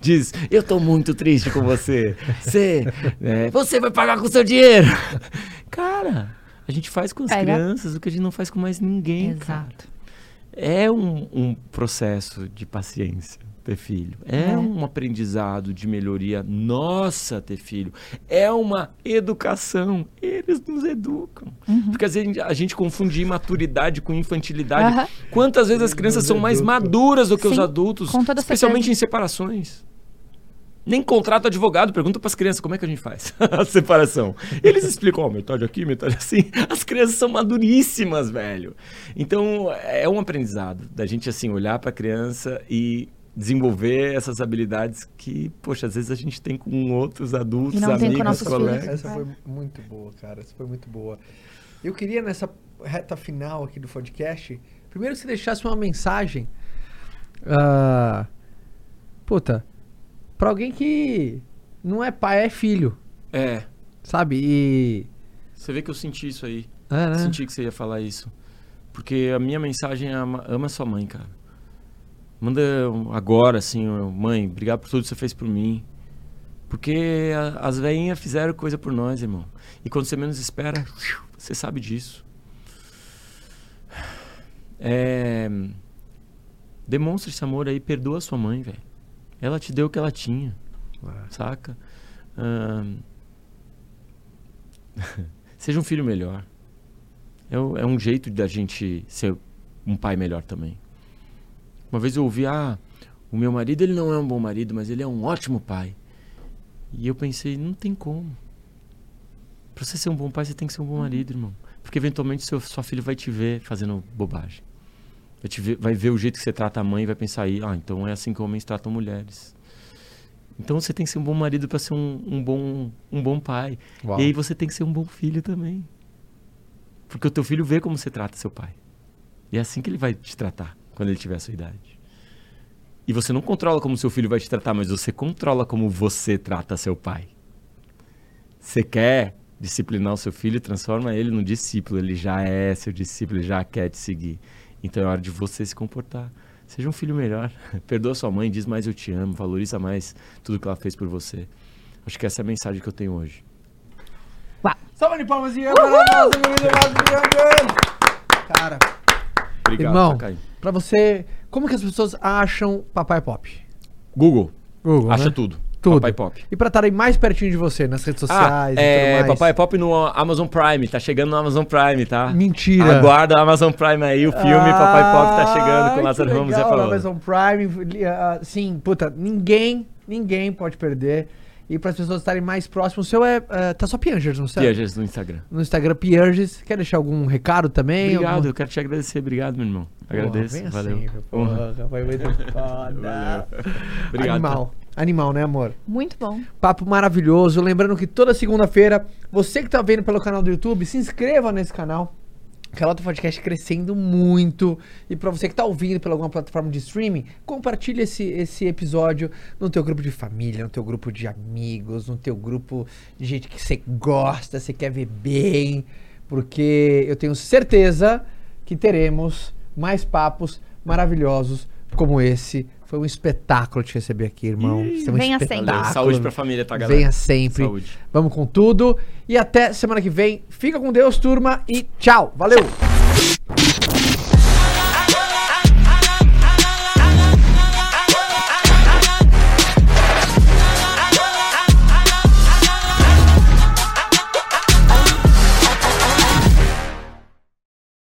diz, eu tô muito triste com você. C, é, você vai pagar com o seu dinheiro. Cara, a gente faz com as
Pega.
crianças o que a gente não faz com mais ninguém, cara.
Exato.
É um, um processo de paciência ter filho. É,
É.
um aprendizado de melhoria nossa ter filho. É uma educação. Eles nos educam.
Uhum.
Porque às vezes a gente confunde imaturidade com infantilidade.
Aham.
Quantas vezes as crianças são mais maduras do que os
Sim,
adultos?
com toda
especialmente
certeza.
em separações. Nem contrato advogado, pergunta para as crianças como é que a gente faz a separação. Eles explicam, ó, metade aqui, metade assim. As crianças são maduríssimas, velho. Então, é um aprendizado da gente, assim, olhar para a criança e desenvolver essas habilidades que, poxa, às vezes a gente tem com outros adultos,
E não tem com
amigos,
nossos
colegas.
filhos.
Essa foi muito boa, cara. Essa foi muito boa. Eu queria, nessa reta final aqui do podcast, primeiro que você deixasse uma mensagem. ah, puta, pra alguém que não é pai, é filho,
É,
sabe? E.
você vê que eu senti isso aí.
É, né?
Senti que você ia falar isso. Porque a minha mensagem é ama, ama sua mãe, cara. Manda agora, assim, mãe, obrigado por tudo que você fez por mim. Porque a- as veinhas fizeram coisa por nós, irmão. E quando você menos espera, você sabe disso. É, demonstra esse amor aí, perdoa sua mãe, velho. Ela te deu o que ela tinha, saca? Seja um filho melhor. É, é um jeito da gente ser um pai melhor também. Uma vez eu ouvi, ah, o meu marido ele não é um bom marido, mas ele é um ótimo pai. E eu pensei, não tem como. Pra você ser um bom pai, você tem que ser um bom marido, irmão. Porque eventualmente seu, sua filha vai te ver fazendo bobagem. Vai, te ver, vai ver o jeito que você trata a mãe e vai pensar aí, ah, então é assim que homens tratam mulheres. Então você tem que ser um bom marido para ser um, um bom, um bom pai.
Uau.
E aí você tem que ser um bom filho também. Porque o teu filho vê como você trata seu pai. E é assim que ele vai te tratar quando ele tiver a sua idade. E você não controla como seu filho vai te tratar, mas você controla como você trata seu pai. Você quer disciplinar o seu filho, transforma ele num discípulo. Ele já é seu discípulo, ele já quer te seguir. Então é hora de você se comportar. Seja um filho melhor. Perdoa sua mãe, diz mais eu te amo, valoriza mais tudo que ela fez por você. Acho que essa é a mensagem que eu tenho hoje.
Salva de palmas e para nossa querida Adriana. Cara,
Obrigado,
Irmão.
Takai.
pra você, como que as pessoas acham Papai Pop?
Google,
Google,
acha
né?
tudo.
Tudo.
Papai Pop.
E pra estarem mais pertinho de você nas redes
Ah,
sociais e
é. Papai Pop no Amazon Prime, tá chegando no Amazon Prime, tá?
Mentira.
Aguarda o Amazon Prime aí, o filme Papai Pop tá chegando com Lázaro Ramos e Paola.
Amazon Prime, ah, sim, puta, ninguém, ninguém pode perder. E para as pessoas estarem mais próximas, o seu é, é, tá só Piangers, não sei?
Piages no Instagram.
No Instagram Piangers. Quer deixar algum recado também?
Obrigado,
Alguma-
eu quero te agradecer. Obrigado, meu irmão.
Porra,
Agradeço,
venha
valeu.
sempre,
Honra.
porra, foi muito foda.
Obrigado.
Animal. Animal, né, amor?
Muito bom.
Papo maravilhoso. Lembrando que toda segunda-feira, você que tá vendo pelo canal do YouTube, se inscreva nesse canal. Calota Podcast crescendo muito. E pra você que tá ouvindo pela alguma plataforma de streaming, compartilhe esse, esse episódio no teu grupo de família, no teu grupo de amigos, no teu grupo de gente que você gosta, você quer ver bem. Porque eu tenho certeza que teremos mais papos maravilhosos como esse. Foi um espetáculo te receber aqui, irmão.
Ih,
Foi um
venha sempre.
espetáculo.
Saúde pra família, tá, galera?
Venha sempre.
Saúde.
Vamos com tudo. E até semana que vem. Fica com Deus, turma. E tchau. Valeu.